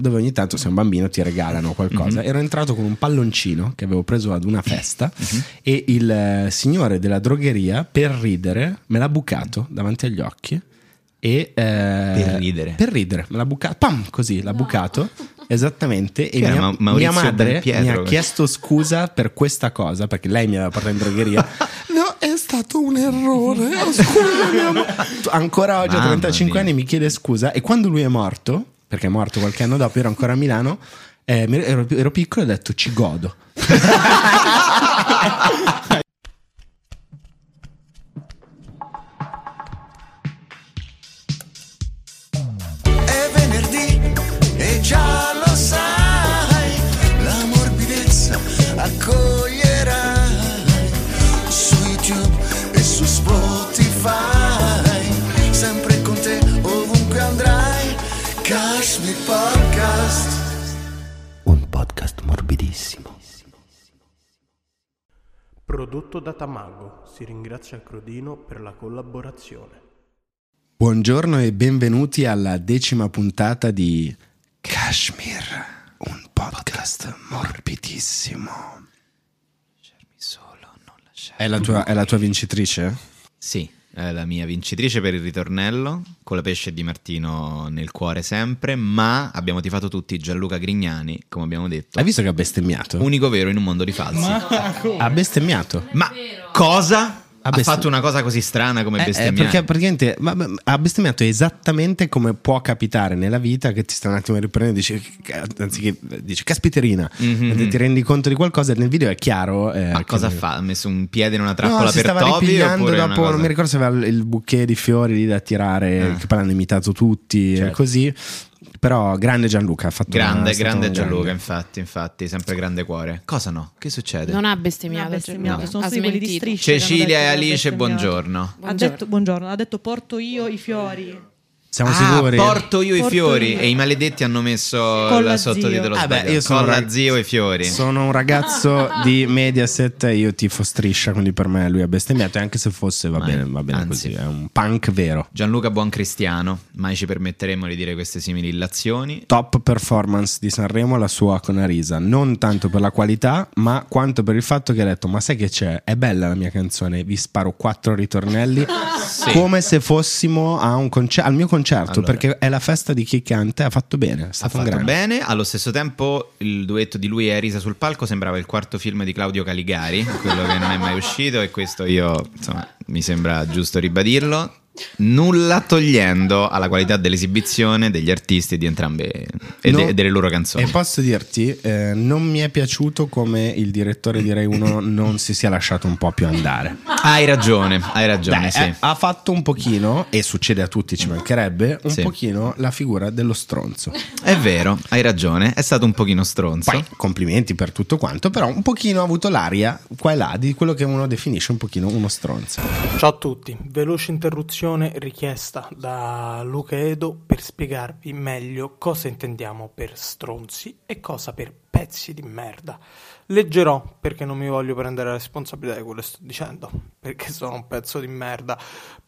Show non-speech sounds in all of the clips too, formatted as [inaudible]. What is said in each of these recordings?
dove ogni tanto sei un bambino ti regalano qualcosa. Mhm. Ero entrato con un palloncino che avevo preso ad una festa Mhm. e il eh, signore della drogheria, per ridere, me l'ha bucato davanti agli occhi. E, eh, Per ridere? Per ridere, me l'ha bucato, pam, così, l'ha bucato. Esattamente, e mia, Ma- mia madre mi ha chiesto scusa per questa cosa perché lei mi aveva portato in drogheria. [laughs] no, è stato un errore. Scusa, mia ma- [laughs] Ancora oggi a Mamma 35 mia. anni mi chiede scusa. E quando lui è morto, perché è morto qualche anno dopo, ero ancora a Milano. eh, ero, ero piccolo e ho detto ci godo. [laughs] Prodotto da Tamago, si ringrazia Crodino per la collaborazione. Buongiorno e benvenuti alla decima puntata di Kashmir, un podcast morbidissimo. È la tua, è la tua vincitrice? Sì, è la mia vincitrice per il ritornello, con la pesce di Martino nel cuore sempre, ma abbiamo tifato tutti Gianluca Grignani, come abbiamo detto. Hai visto che ha bestemmiato? Unico vero in un mondo di falsi. Ha bestemmiato. Ma cosa? Ha bestem- fatto una cosa così strana come Eh, eh, bestemmiare? perché praticamente ma- ma- ha bestemmiato esattamente come può capitare nella vita che ti sta un attimo a riprendere e dici, anziché dici caspiterina, Mhm. e ti rendi conto di qualcosa nel video è chiaro. eh, Ma che- cosa fa? Ha messo un piede in una No, trappola si per stava una dopo, cosa- non mi ricordo se aveva il- bouquet di fiori lì da tirare, Ah. che poi l'hanno imitato tutti, e Certo. così. Però grande Gianluca ha fatto Grande, grande Gianluca, grande. infatti, infatti, sempre grande cuore. Cosa no? Che succede? Non ha bestemmiato, Non ha bestemmiato, Gianluca. sono ha stati quelli di hanno Cecilia e Alice, bestemmiato. buongiorno. Ha Buongiorno. detto, buongiorno, ha detto porto io i fiori. Siamo ah, sicuri? porto io i Porto fiori io. e i maledetti hanno messo Con la sottotitolo zio. Ah, beh, sbagliato. io sono Con la rag- zio e i fiori. Sono un ragazzo [laughs] di Mediaset e io tifo striscia, quindi per me lui ha bestemmiato e anche se fosse va Ma- bene, va bene anzi. così, è un punk vero. Gianluca buon cristiano, mai ci permetteremo di dire queste simili illazioni. Top performance di Sanremo la sua con Arisa, non tanto per la qualità, ma quanto per il fatto che ha detto "Ma sai che c'è? È bella la mia canzone, vi sparo quattro ritornelli [laughs] Sì. come se fossimo a un concer- al mio concerto, Allora. perché è la festa di chi canta, ha fatto bene, è Ha stato un fatto bene, allo stesso tempo il duetto di lui e Arisa sul palco sembrava il quarto film di Claudio Caligari, quello che non è mai uscito e questo io, insomma, mi sembra giusto ribadirlo. Nulla togliendo alla qualità dell'esibizione degli artisti di entrambe e, No. de- delle loro canzoni. E posso dirti, eh, non mi è piaciuto come il direttore di Rai 1 non si sia lasciato un po' più andare. Hai ragione, hai ragione, Dai, sì. eh, ha fatto un pochino, e succede a tutti, ci mancherebbe, un Sì. pochino la figura dello stronzo. È vero, hai ragione, è stato un pochino stronzo. Poi complimenti per tutto quanto, però un pochino ha avuto l'aria qua e là di quello che uno definisce un pochino uno stronzo. Ciao a tutti, veloce interruzione richiesta da Luca Edo per spiegarvi meglio cosa intendiamo per stronzi e cosa per pezzi di merda. Leggerò perché non mi voglio prendere la responsabilità di quello che sto dicendo, perché sono un pezzo di merda.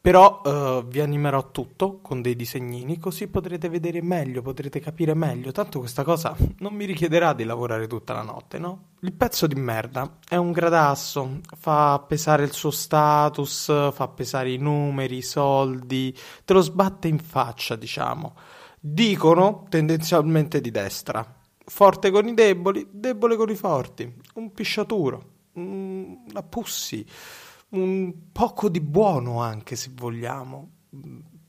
Però eh, vi animerò tutto con dei disegnini, così potrete vedere meglio, potrete capire meglio. Tanto questa cosa non mi richiederà di lavorare tutta la notte, no? Il pezzo di merda è un gradasso, fa pesare il suo status, fa pesare i numeri, i soldi, te lo sbatte in faccia, diciamo. Dicono tendenzialmente di destra. Forte con i deboli, debole con i forti. Un pisciaturo, un- una pussi, un poco di buono anche se vogliamo,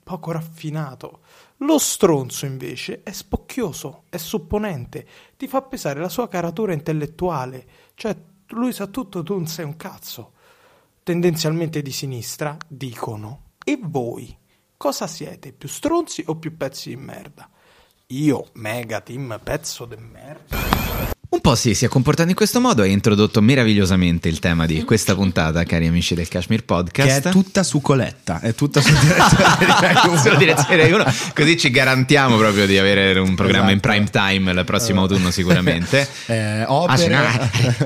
poco raffinato. Lo stronzo invece è spocchioso, è supponente, ti fa pesare la sua caratura intellettuale, cioè lui sa tutto, tu non sei un cazzo. Tendenzialmente di sinistra dicono: E voi cosa siete? Più stronzi o più pezzi di merda? Io, mega team pezzo de merda. Un po' sì, si è comportato in questo modo e ha introdotto meravigliosamente il tema di questa puntata, cari amici del Kashmir Podcast. Che è tutta su Coletta, è tutta su direzione [laughs] di Rai Uno. Sulla direzione Rai Uno. Così ci garantiamo proprio di avere un programma in Esatto. prime time il prossimo autunno sicuramente. [laughs] Eh, Ah, sì, opere... no,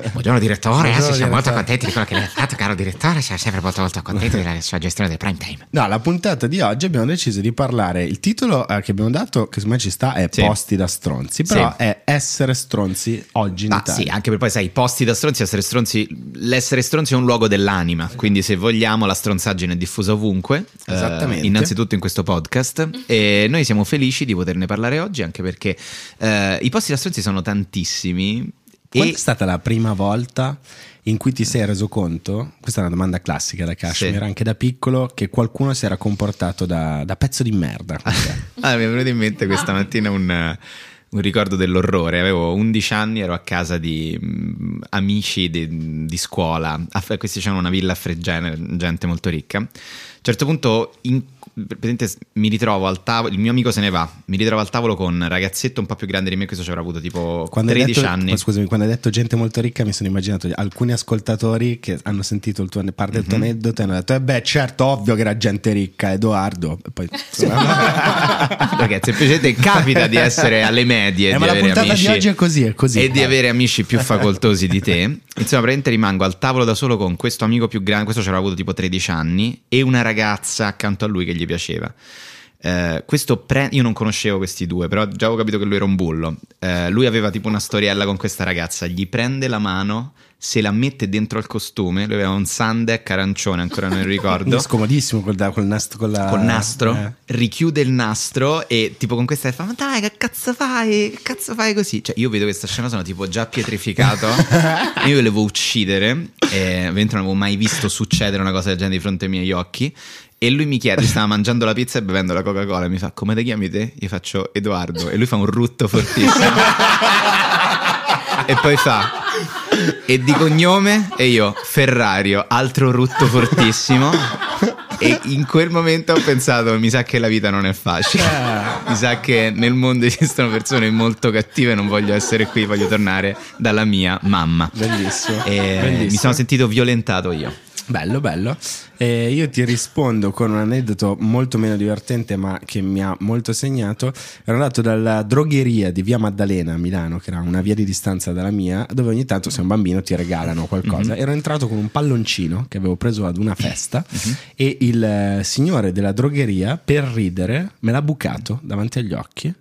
eh, buongiorno direttore, eh, Buongiorno, sì, siamo molto contenti di quello che lei ha fatto, caro direttore, siamo sempre molto molto contenti della sua gestione del prime time. No, la puntata di oggi abbiamo deciso di parlare. Il titolo eh, che abbiamo dato, che secondo me ci sta, è Sì. Posti da stronzi. Però Sì. è essere stronzi oggi in Ma Italia. sì, anche per poi sai, i posti da stronzi, essere stronzi, l'essere stronzi è un luogo dell'anima, quindi se vogliamo la stronzaggine è diffusa ovunque, eh, Esattamente. innanzitutto in questo podcast e noi siamo felici di poterne parlare oggi anche perché eh, i posti da stronzi sono tantissimi Qual e è stata la prima volta in cui ti sei reso conto? Questa è una domanda classica da Kashmir, Sì. anche da piccolo, che qualcuno si era comportato da, da pezzo di merda. [laughs] Ah, mi è venuto in mente questa mattina un, un ricordo dell'orrore. Avevo 11 anni, ero a casa di mm, amici di, di scuola. A, questi c'erano una villa a Fregene, gente molto ricca. A un certo punto in- mi ritrovo al tavolo, il mio amico se ne va, mi ritrovo al tavolo con un ragazzetto un po' più grande di me, questo ci avrà avuto tipo Quando hai 13 detto, anni. scusami, quando hai detto gente molto ricca, mi sono immaginato alcuni ascoltatori che hanno sentito il tuo, parte del Mhm. tuo aneddoto e hanno detto: Eh beh, certo, ovvio che era gente ricca, Edoardo. E poi, [laughs] Perché semplicemente capita di essere alle medie Eh, di ma la avere puntata amici di oggi è così, è così. e di avere amici più facoltosi di te. Insomma, praticamente rimango al tavolo da solo con questo amico più grande, questo c'era avuto tipo 13 anni, e una ragazza accanto a lui che gli piaceva. Eh, questo pre- io non conoscevo questi due, però già avevo capito che lui era un bullo. Eh, lui aveva tipo una storiella con questa ragazza, gli prende la mano, se la mette dentro al costume. Lui aveva un Sandek arancione, ancora non ricordo. [laughs] Scomodissimo col, da- col nastro. Con la, col nastro, eh. richiude il nastro e tipo con questa fa ma dai che cazzo fai, che cazzo fai così cioè io vedo questa scena sono tipo già pietrificato [laughs] io volevo uccidere e ovviamente non avevo mai visto succedere una cosa del genere di fronte ai miei occhi e lui mi chiede, [laughs] stava mangiando la pizza e bevendo la Coca-Cola e mi fa come ti chiami te? Io faccio Edoardo. E lui fa un rutto fortissimo. E poi fa e di cognome? E io Ferrario, altro rutto fortissimo. E in quel momento ho pensato mi sa che la vita non è facile. Mi sa che nel mondo esistono persone molto cattive non voglio essere qui voglio tornare dalla mia mamma. Bellissimo. e Bellissimo. mi sono sentito violentato io Bello, bello. Eh, io ti rispondo con un aneddoto molto meno divertente, ma che mi ha molto segnato. Ero andato dalla drogheria di via Maddalena a Milano, che era una via di distanza dalla mia, dove ogni tanto, se è un bambino, ti regalano qualcosa. Ero entrato con un palloncino che avevo preso ad una festa e il eh, signore della drogheria, per ridere, me l'ha bucato davanti agli occhi.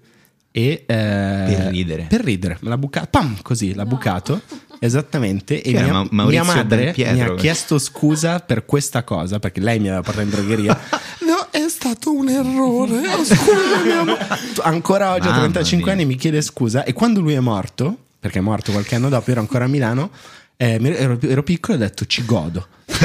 E, per ridere? Per ridere, me l'ha bucato, pam, così, l'ha bucato. [laughs] Esattamente, e mia, Ma- Maurizio mia madre mi ha chiesto scusa per questa cosa perché lei mi aveva portato in drogheria. [laughs] no, è stato un errore. oh, Scusami. Ancora oggi a Mamma 35 mia. anni mi chiede scusa e quando lui è morto, perché è morto qualche anno dopo, ero ancora a Milano. eh, ero, ero piccolo e ho detto ci godo [laughs]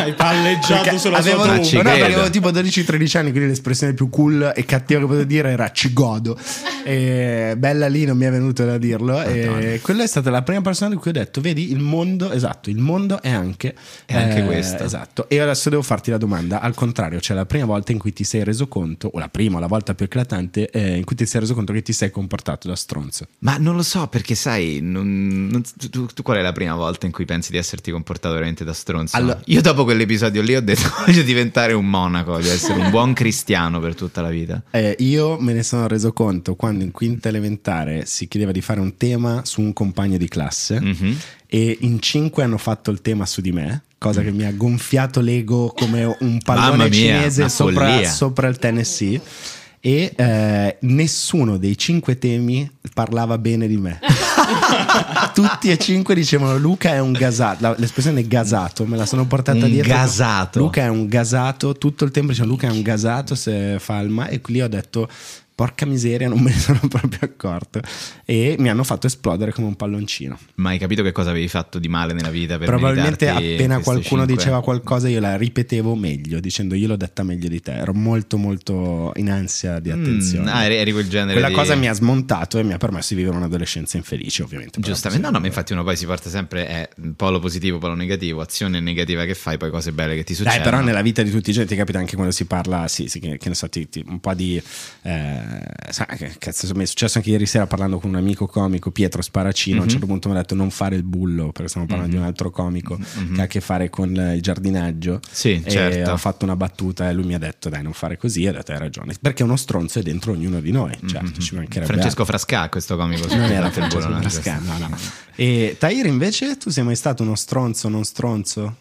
[laughs] Hai palleggiato sulla avevo, sua tomba. ci no, avevo tipo 12-13 anni quindi l'espressione più cool e cattiva che potevo dire era ci godo e bella lì non mi è venuto da dirlo e quella è stata la prima persona di cui ho detto vedi il mondo esatto il mondo è anche È anche questo. esatto e adesso devo farti la domanda al contrario cioè la prima volta in cui ti sei reso conto o la prima la volta più eclatante eh, in cui ti sei reso conto che ti sei comportato da stronzo Ma non lo so perché sai, non- non- tu, tu qual è la prima volta in cui pensi di esserti comportato veramente da stronzo? Allora- Io dopo quell'episodio lì ho detto [laughs] voglio diventare un monaco, voglio essere un buon cristiano per tutta la vita. Eh, io me ne sono reso conto quando in quinta elementare si chiedeva di fare un tema su un compagno di classe Mhm. e in cinque hanno fatto il tema su di me, cosa che mi ha gonfiato l'ego come un pallone mia, cinese sopra, sopra il Tennessee. E eh, nessuno dei cinque temi parlava bene di me. [laughs] [laughs] Tutti e cinque dicevano Luca è un gasato. L'espressione gasato me la sono portata Un dietro. gasato. Luca è un gasato. Tutto il tempo dicevano Luca è un gasato se fa il ma. E lì ho detto porca miseria, non me ne [laughs] sono proprio accorto. E mi hanno fatto esplodere come un palloncino. Ma hai capito che cosa avevi fatto di male nella vita per Probabilmente appena qualcuno cinque? diceva qualcosa io la ripetevo meglio, dicendo io l'ho detta meglio di te. Ero molto molto in ansia di Mm, attenzione. ah, eri, quel genere Quella di- cosa mi ha smontato e mi ha permesso di vivere un'adolescenza infelice, ovviamente. Giustamente, no, no, ma infatti uno poi si porta sempre è polo positivo, polo negativo, azione negativa che fai, poi cose belle che ti succedono. Dai, però nella vita di tutti i giorni ti capita anche quando si parla, sì, sì, che, che ne so, ti- ti- un po' di eh, sai, che cazzo, mi è successo anche ieri sera parlando con un amico comico, Pietro Sparacino. A un certo punto mi ha detto non fare il bullo, perché stiamo parlando di un altro comico che ha a che fare con eh, il giardinaggio. Sì, e certo. ho fatto una battuta e lui mi ha detto dai non fare così, e ho detto hai ragione, perché uno stronzo è dentro ognuno di noi, certo, ci mancherebbe Francesco altro. Frasca, questo comico. [laughs] non era Francesco no, Frasca, no, no. E Tahir invece, tu sei mai stato uno stronzo o non stronzo?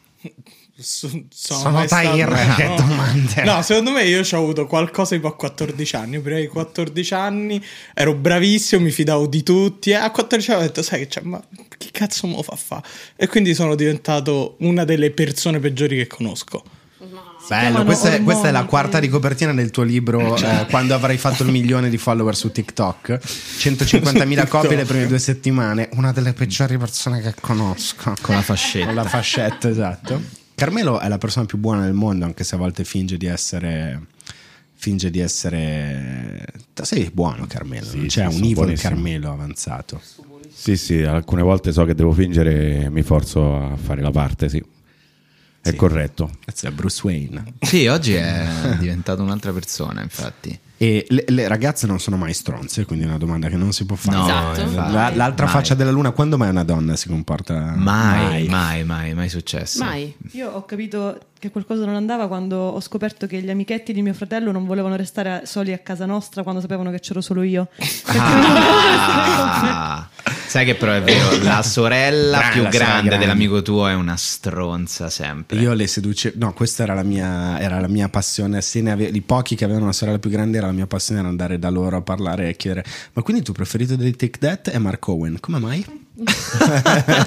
Sono, Sono Tahir, stato- che no. domande. No, secondo me io ho avuto qualcosa tipo a 14 anni. Prima di 14 anni ero bravissimo, mi fidavo di tutti. E a 14 anni ho detto, sai che c'è, ma che cazzo me lo fa fa? E quindi sono diventato una delle persone peggiori che conosco. Bello, questa è, questa è la quarta sì. di copertina del tuo libro eh, quando avrai fatto il milione di follower su TikTok 150.000 [laughs] copie le prime due settimane una delle peggiori persone che conosco Con la fascetta. con la fascetta esatto Carmelo è la persona più buona del mondo anche se a volte finge di essere finge di essere sei buono Carmelo Sì, c'è sì, un evil. Carmelo avanzato Sì, sì, alcune volte so che devo fingere e mi forzo a fare la parte, sì. È corretto. Cazzo, è Bruce Wayne Sì, oggi è diventato un'altra persona, infatti. E le, le ragazze non sono mai stronze, quindi è una domanda che non si può fare. No, Esatto. infatti, La- l'altra mai. faccia della luna, quando mai una donna si comporta? Mai, mai, mai, mai successo. Mai. Io ho capito che qualcosa non andava quando ho scoperto che gli amichetti di mio fratello non volevano restare soli a casa nostra quando sapevano che c'ero solo io. Ah, sai che però è vero, la sorella più la grande grande. dell'amico tuo è una stronza sempre. Io le seducevo, no, questa era la mia, era la mia passione. Se ne ave- i pochi che avevano una sorella più grande, era la mia passione era andare da loro a parlare e chiedere: Ma quindi il tuo preferito dei Take That è Mark Owen? Come mai?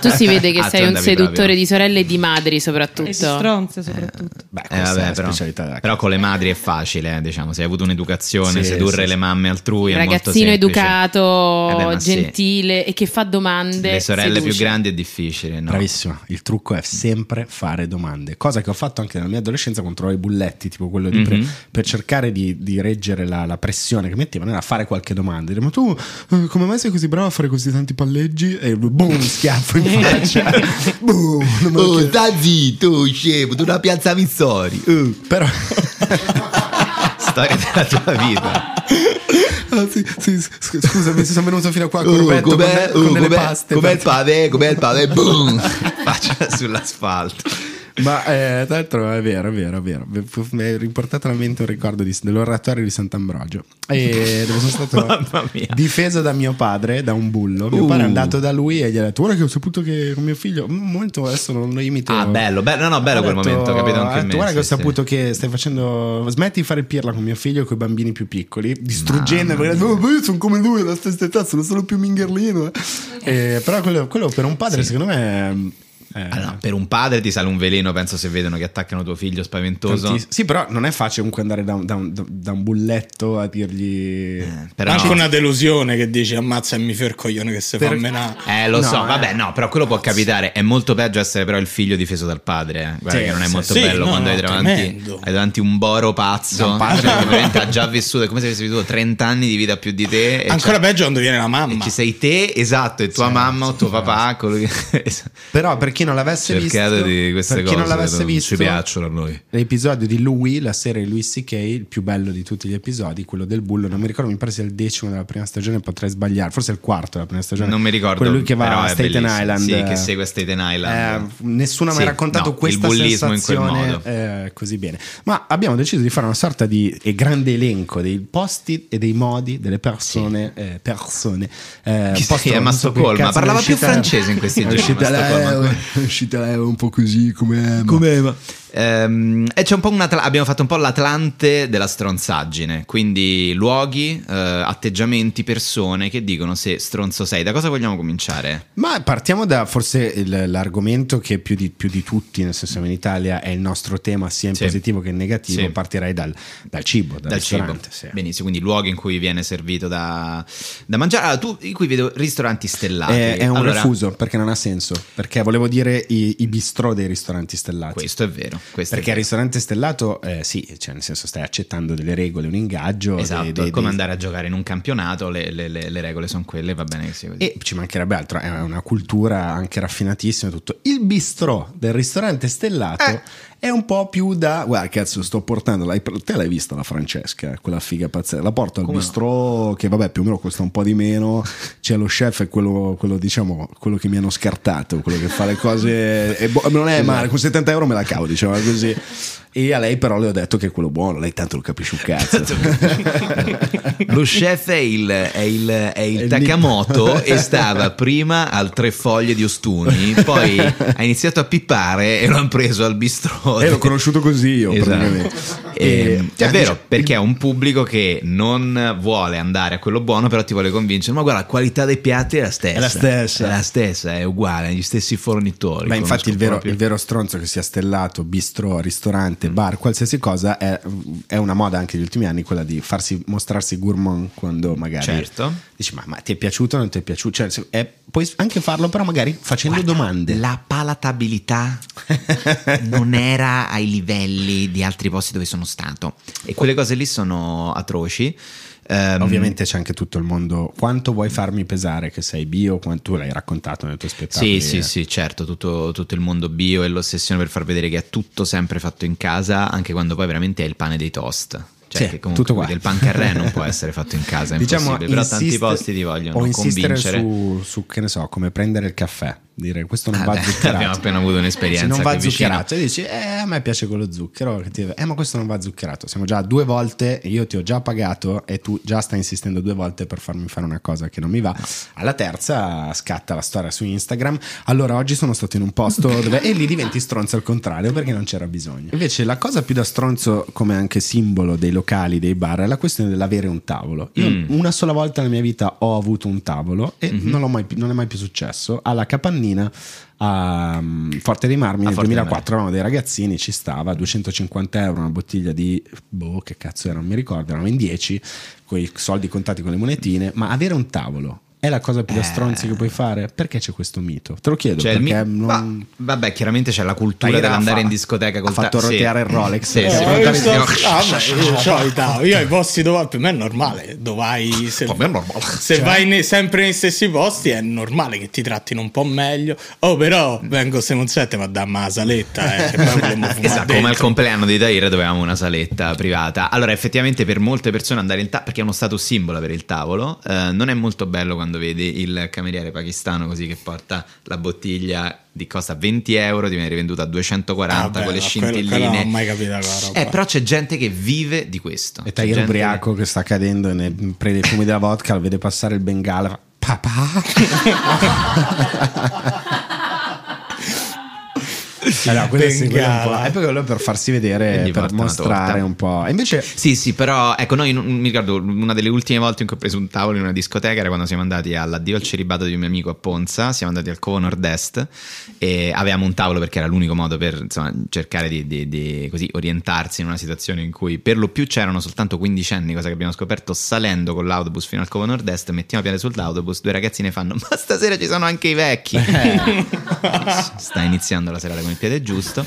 Tu si vede che Ah, sei un seduttore proprio. di sorelle e di madri e soprattutto. di stronze soprattutto. Beh, Eh, questa è vabbè, la però, specialità della però con le madri è facile, eh, diciamo, se hai avuto un'educazione, Sì, sedurre sì, le mamme altrui molto Ragazzino educato, Eh beh, ma sì. gentile e che fa domande. Le sorelle seduce. più grandi è difficile, no? Bravissima, il trucco è sempre fare domande, cosa che ho fatto anche nella mia adolescenza trovavo i bulletti, tipo quello di pre- Mhm. per cercare di, di reggere la, la pressione che mettevano, era fare qualche domanda. Dire, ma tu eh, come mai sei così bravo a fare così tanti palleggi? E boom, schiaffo in [laughs] faccia. boom, chiedo. sta zitto, scemo, tu non piazzavi storie. Però [laughs] Storia della tua vita. Ah, sì, sì, sc- scusa, mi sono venuto fino a qua corvetto con, de- con delle paste. pave, com'è il pave, boom. [laughs] Faccia sull'asfalto. Ma eh, tra l'altro è vero, è vero, è vero. Mi è riportato alla mente un ricordo di- dell'oratorio di Sant'Ambrogio. E dove sono stato [laughs] difeso da mio padre, da un bullo. Mio Uh. padre è andato da lui e gli ha detto: Guarda che ho saputo che con mio figlio. Momento adesso non lo imito. Ah, bello, bello, no, no, bello Ha quel detto- momento, capito anche detto, me. Guarda che ho sì, sì. saputo che stai facendo. Smetti di fare il pirla con mio figlio e con i bambini più piccoli, distruggendo. Detto, "Oh, io sono come lui alla stessa età, sono solo più mingherlino. eh." Però quello, quello per un padre, secondo me. È- Allora, per un padre ti sale un veleno, penso, se vedono che attaccano tuo figlio spaventoso. Tantiss- Sì, però non è facile comunque andare da un, da un- da un bulletto a dirgli. Eh, però Anche no. una delusione che dici ammazza e mi fa il coglione che fa Per- menare. Eh, lo No, so, eh. vabbè, no, però quello può capitare. È molto peggio essere però il figlio difeso dal padre. eh. Guarda Sì, che non è sì, molto sì, bello no, quando no, hai, davanti, hai davanti un boro pazzo. Da un padre. che veramente ha già vissuto, è come se avessi vissuto 30 anni di vita più di te. E Ancora peggio quando viene la e mamma. ci sei te, esatto, e tua mamma o tuo papà. che- [laughs] Però per chi non l'avesse visto, Cercate di queste per chi non l'avesse non visto, ci piacciono a noi. L'episodio di Louis, la serie Louis C.K., il più bello di tutti gli episodi, quello del bullo. Non mi ricordo, mi pare sia il decimo della prima stagione, potrei sbagliare, forse il quarto della prima stagione. Non mi ricordo. Quello lui che va a Staten. Island. Sì, che segue Staten Island. Eh, nessuno mi ha Sì, raccontato no, questa sensazione eh, così bene. Ma abbiamo deciso di fare una sorta di grande elenco dei posti e dei modi delle persone. eh, persone eh, Chi posto- sei? So cazzo, Parlava più francese in questi giorni, uscita [laughs] uscita lei un po' così come. Ehm, e c'è un po' un Atla- abbiamo fatto un po' l'Atlante della stronzaggine, quindi luoghi, eh, atteggiamenti, persone che dicono se stronzo sei. Da cosa vogliamo cominciare? Ma partiamo da forse il- l'argomento che più di, più di tutti, nel senso in Italia, è il nostro tema sia in Sì. positivo che in negativo. Sì. Partirei dal, dal cibo, dal, Dal cibo. sì. Benissimo, quindi luoghi in cui viene servito da, da mangiare. Allora, tu in cui vedo ristoranti stellati. È, è un Allora, refuso perché non ha senso. Perché volevo dire i, i bistrò dei ristoranti stellati. Questo è vero. Perché il vero. ristorante stellato, eh, sì, cioè nel senso stai accettando delle regole, un ingaggio. Esatto, dei- è dei- come dei- andare a giocare in un campionato, le, le- le- le regole sono quelle, va bene che sia così. E ci mancherebbe altro, è una cultura anche raffinatissima. Tutto. Il bistrò del ristorante stellato è un po' più da guarda cazzo sto portando l'hai- te l'hai vista la Francesca quella figa pazzesca? La porto al Come no? bistrò che vabbè più o meno costa un po' di meno c'è lo chef è quello, quello diciamo quello che mi hanno scartato quello che fa le cose boh, non è male con 70 euro me la cavo diciamo così e a lei però le ho detto che è quello buono lei tanto lo capisce un cazzo [laughs] Lo chef è il, è il, è il il Takamoto e stava prima al tre foglie di Ostuni, [laughs] poi ha iniziato a pippare e lo hanno preso al bistrò. e l'ho conosciuto così io Esatto. praticamente E- è vero, perché è un pubblico che non vuole andare a quello buono, però ti vuole convincere. Ma guarda, la qualità dei piatti è la stessa. È la stessa. È la stessa, è uguale, gli stessi fornitori. Ma infatti il vero, proprio- il vero stronzo che sia stellato, bistro, ristorante, Mm. bar, qualsiasi cosa è, è una moda anche negli ultimi anni quella di farsi mostrarsi gourmand quando magari Certo. dici ma, ma ti è piaciuto o non ti è piaciuto? Cioè, è- puoi anche farlo però magari facendo Guarda, domande. La palatabilità [laughs] non era ai livelli di altri posti dove sono stato. E quelle cose lì sono atroci. Ehm, Ovviamente c'è anche tutto il mondo. Quanto vuoi farmi pesare che sei bio? Quanto tu l'hai raccontato nel tuo spettacolo? Sì, sì, sì, certo, tutto, tutto il mondo bio e l'ossessione per far vedere che è tutto sempre fatto in casa, anche quando poi veramente è il pane dei toast. Cioè, Sì, che comunque il pan carré non può [laughs] essere fatto in casa, è Diciamo, impossibile. Però tanti insiste- posti ti vogliono o insistere convincere. su, su, che ne so, come prendere il caffè. Dire questo non Ah, va beh, [laughs] zuccherato. abbiamo appena avuto un'esperienza non va zuccherato, e dici, eh, a me piace con lo zucchero. Eh, ma questo non va zuccherato. Siamo già due volte, io ti ho già pagato e tu già stai insistendo due volte per farmi fare una cosa che non mi va. Alla terza scatta la storia su Instagram. Allora, oggi sono stato in un posto dove. e lì diventi stronzo al contrario perché non c'era bisogno. Invece, la cosa più da stronzo, come anche simbolo dei locali, dei bar, è la questione dell'avere un tavolo. Io Mm. una sola volta nella mia vita ho avuto un tavolo e Mhm. non, l'ho mai, non è mai più successo. Alla Capannina a um, Forte dei Marmi A nel Forte dei 2004 eravamo dei ragazzini, ci stava 250 euro una bottiglia di boh, che cazzo era, non mi ricordo, erano in 10 con i soldi contati con le monetine. Ma avere un tavolo è la cosa più da Eh. stronzi che puoi fare? Perché c'è questo mito? Te lo chiedo Cioè, mi- non. ma- vabbè, chiaramente c'è la cultura dell'andare fa- in discoteca col ha fatto ta- sì. roteare il Rolex. Sì, Eh, sì. eh, io, sto, ah, io ai posti dove per me è normale, dove vai [laughs] se, Per me è normale. se Cioè? vai nei- sempre nei stessi posti è normale che ti trattino un po' meglio. Oh, però vengo se non sette, ma dammi la saletta, eh, [laughs] Esatto, come al compleanno di Tahir dovevamo una saletta privata. Allora, effettivamente per molte persone andare in tavolo, perché è uno status simbolo per il tavolo, eh, non è molto bello quando vedi il cameriere pakistano così che porta la bottiglia di costa 20 euro, ti viene rivenduta a 240 Ah, con le beh, quello- scintilline. quello non ho mai capito roba. Eh, però c'è gente che vive di questo. E gente ubriaco che sta cadendo e ne prende i fumi della vodka, lo vede passare il bengala. Papà. [laughs] Allora, quello [laughs] sì, quello è un po'- Bengala. è per quello per farsi vedere, per mostrare torta. un po'. E invece Sì, sì, però ecco, noi mi ricordo una delle ultime volte in cui ho preso un tavolo in una discoteca era quando siamo andati all'addio al celibato di un mio amico a Ponza, siamo andati al Covo Nord-Est e avevamo un tavolo perché era l'unico modo per insomma, cercare di, di- di, così, orientarsi in una situazione in cui per lo più c'erano soltanto 15 anni, cosa che abbiamo scoperto salendo con l'autobus fino al Covo Nord-Est, mettiamo piede sull'autobus, due ragazzine fanno ma stasera ci sono anche i vecchi. [laughs] Sta iniziando la serata con il piede giusto.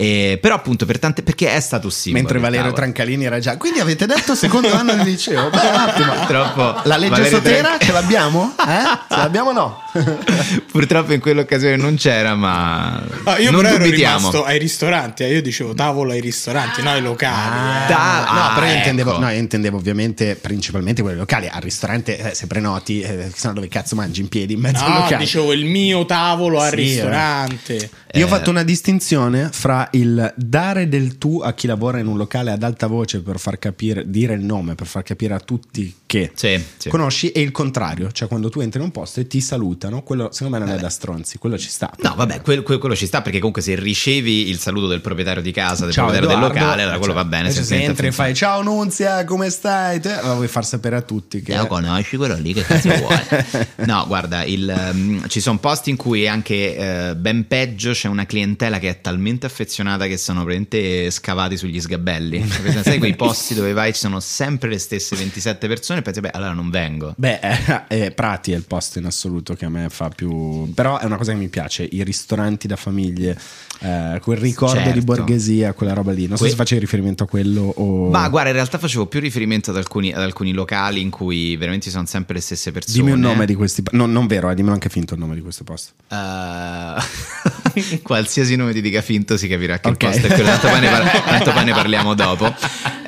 E, però appunto per tante perché è stato simbolo mentre Valerio. Trancalini era già. Quindi avete detto secondo anno di liceo? Beh, un attimo. Purtroppo La legge Valerio Sotera Tran- ce l'abbiamo? Eh? Ce l'abbiamo o no? [laughs] Purtroppo in quell'occasione non c'era, ma Ah, io non però ero dubitiamo. rimasto ai ristoranti, eh, io dicevo tavolo ai ristoranti, no ai locali. eh. Da- no, ah, però io intendevo, ecco. no, io intendevo ovviamente principalmente quelli locali. Al ristorante, eh, se prenoti, eh, se no dove cazzo mangi in piedi in mezzo al No, locale? dicevo il mio tavolo al Sì, ristorante. Io ho Eh. fatto una distinzione fra il dare del tu a chi lavora in un locale ad alta voce per far capire, dire il nome, per far capire a tutti che Sì, sì. conosci, e il contrario, cioè quando tu entri in un posto e ti salutano, quello secondo me non è da stronzi, quello ci sta. No, vabbè, quel- quel- quello ci sta perché comunque se ricevi il saluto del proprietario di casa, del Ciao proprietario Edoardo, del locale, allora quello cioè, va bene. se sente entri e fai ciao Nunzia, come stai? Te, allora vuoi far sapere a tutti che Lo conosci quello lì che cazzo vuole? [laughs] No, guarda, il, ehm, ci sono posti in cui anche eh, ben peggio c'è una clientela che è talmente affezionata che sono praticamente scavati sugli sgabelli. Sai quei posti dove vai ci sono sempre le stesse 27 persone e pensi, beh, allora non vengo. Beh, eh, eh, Prati è il posto in assoluto che a me fa più. Però è una cosa che mi piace: i ristoranti da famiglie, eh, quel ricordo Certo. di borghesia, quella roba lì. Non so Que- se facevi riferimento a quello o. Ma guarda, in realtà facevo più riferimento ad alcuni, ad alcuni locali in cui veramente ci sono sempre le stesse persone. Dimmi un nome di questi. No, non vero, eh, dimmelo anche finto il nome di questo posto. Eh, [laughs] qualsiasi nome ti dica finto si capirà che Ok. il posto è quello. Tanto poi ne, par- [laughs] ne parliamo dopo.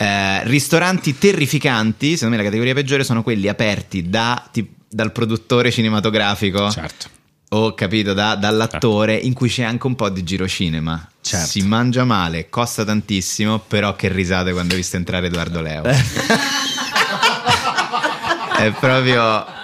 Eh, ristoranti terrificanti, secondo me la categoria peggiore sono quelli aperti da, ti- dal produttore cinematografico. Certo. O capito, da- dall'attore in cui c'è anche un po' di girocinema. Certo. Si mangia male, costa tantissimo, però che risate quando hai visto entrare Edoardo Leo. [laughs] È proprio.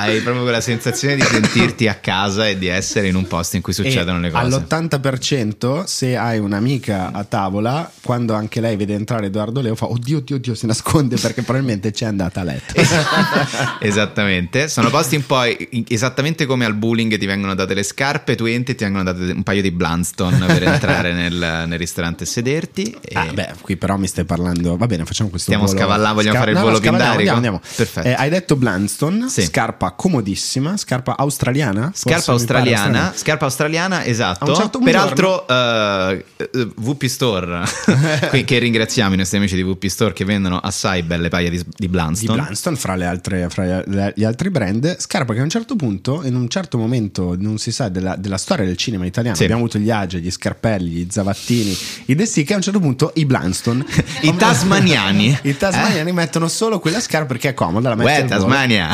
Hai proprio quella sensazione di sentirti a casa e di essere in un posto in cui succedono E le cose. All'80% se hai un'amica a tavola, quando anche lei vede entrare Edoardo Leo, fa oddio, oddio, oddio, si nasconde perché probabilmente c'è andata a letto. [laughs] Esattamente, sono posti un po' esattamente come al bowling ti vengono date le scarpe, tu entri e ti vengono date un paio di Blunstone per entrare nel, nel ristorante e sederti. E Ah, beh, qui però mi stai parlando. Va bene, facciamo questo Stiamo volo. scavallando, vogliamo fare il no, volo scavalliamo, pindarico? Andiamo, andiamo. Perfetto. Eh, hai detto Blunston, Sì. scarpa comodissima, scarpa australiana. Scarpa australiana, australiana. scarpa australiana, esatto. Certo Peraltro, eh, eh, VP Store, [laughs] qui- che ringraziamo i nostri amici di VP Store che vendono assai belle paia di, di Di Blunstone. Blunston fra, le altre, fra gli- gli altri brand, scarpa che a un certo punto, in un certo momento, non si sa, della, della storia del cinema italiano, Sì. abbiamo avuto gli Age, gli Scarpelli, gli Zavattini, i De Sica, a un certo punto i Blunston, [laughs] [laughs] I tasmaniani. i tasmaniani mettono solo quella scarpa perché è comoda, la metti Uè. Tasmania.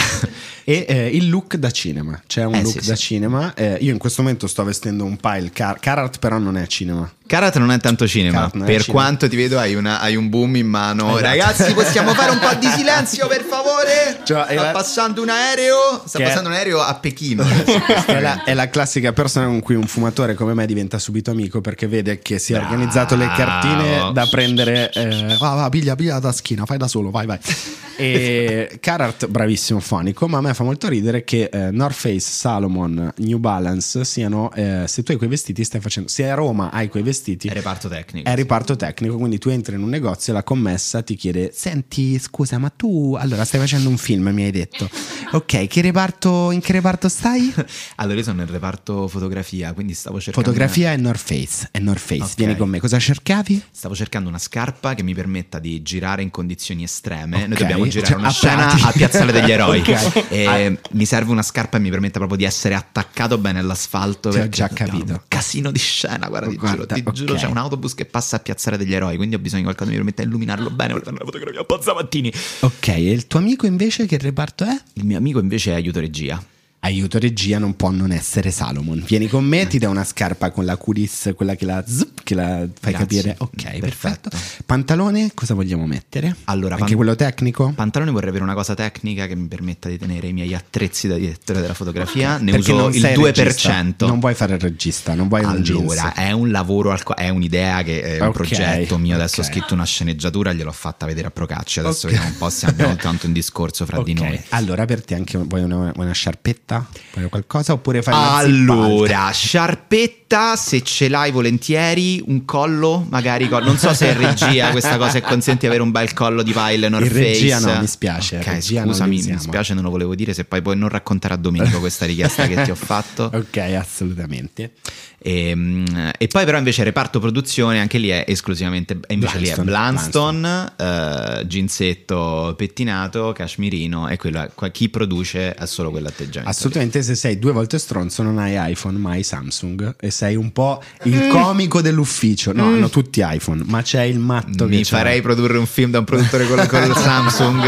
E eh, il look da cinema, c'è un Eh, look sì, da sì. cinema. eh, io in questo momento sto vestendo un pile Car- Carhartt, però non è cinema. Karat non è tanto cinema, Karat è per cinema. quanto ti vedo hai, una- hai un boom in mano. Esatto. Ragazzi, possiamo fare un po' di [laughs] silenzio per favore? Cioè, sta passando un aereo, sta Che è- passando un aereo a Pechino. [laughs] È la, è la classica persona con cui un fumatore come me diventa subito amico perché vede che si è organizzato le cartine da prendere. eh, va, va, piglia, piglia da schina, fai da solo, vai, vai. [laughs] E Carhartt, bravissimo fonico, ma a me fa molto ridere che eh, North Face, Salomon, New Balance siano. eh, se tu hai quei vestiti, stai facendo. Se a Roma hai quei vestiti. È reparto tecnico. È riparto tecnico, quindi tu entri in un negozio e la commessa ti chiede: Senti, scusa, ma tu allora stai facendo un film, mi hai detto. Ok, che reparto, in che reparto stai? [laughs] Allora, io sono nel reparto fotografia, quindi stavo cercando. Fotografia e North Face. È North Face, Ok. vieni con me. Cosa cercavi? Stavo cercando una scarpa che mi permetta di girare in condizioni estreme. Noi Ok. dobbiamo girare Cioè, una a scena a Piazzale degli Eroi. [laughs] Ok. E mi serve una scarpa che mi permetta proprio di essere attaccato bene all'asfalto. Ti ho già capito. Un casino di scena, guarda, ti Guarda, giuro, ti giuro, ok. c'è un autobus che passa a Piazzale degli Eroi, quindi ho bisogno di qualcosa che mi permetta di illuminarlo bene. Volevo fare una fotografia un po' Zavattini. Ok, e il tuo amico invece che reparto è? Il mio amico invece è aiuto regia. Aiuto regia non può non essere Salomon. Vieni con me, ti do una scarpa con la curis, quella che la, zup, che la fai Grazie. capire. Ok, perfetto. Perfetto. Pantalone, cosa vogliamo mettere? Allora, Anche pan- quello tecnico? Pantalone vorrei avere una cosa tecnica che mi permetta di tenere i miei attrezzi da direttore della fotografia. Ne Perché uso il sei 2%. regista, non vuoi fare il regista, non vuoi un jeans. Allora, è un lavoro, al è un'idea che è un Ok, progetto mio. Adesso ok. ho scritto una sceneggiatura, gliel'ho fatta vedere a Procacci. Adesso vediamo un po' se abbiamo [laughs] tanto un discorso fra di noi. Allora, per te anche vuoi una, vuoi una sciarpetta? Vuoi qualcosa? Oppure fai Allora, sciarpetta, se ce l'hai volentieri, un collo, magari col- non so se in regia questa cosa è consente di avere un bel collo di pile North In regia Face. no, mi spiace, in Ok, regia non scusami, mi spiace, non lo volevo dire, se poi puoi non raccontare a Domenico questa richiesta che ti ho fatto. [laughs] Ok, assolutamente. E, mm, e poi però invece reparto produzione anche lì è esclusivamente invece lì è Blunston, eh, ginsetto pettinato, cashmirino e quello chi produce ha solo quell'atteggiamento. lì. Assolutamente, se sei due volte stronzo non hai iPhone, ma hai Samsung e sei un po' il comico dell'ufficio. No, hanno tutti iPhone, ma c'è il matto Mi che farei produrre un film da un produttore con, con il [laughs] Samsung.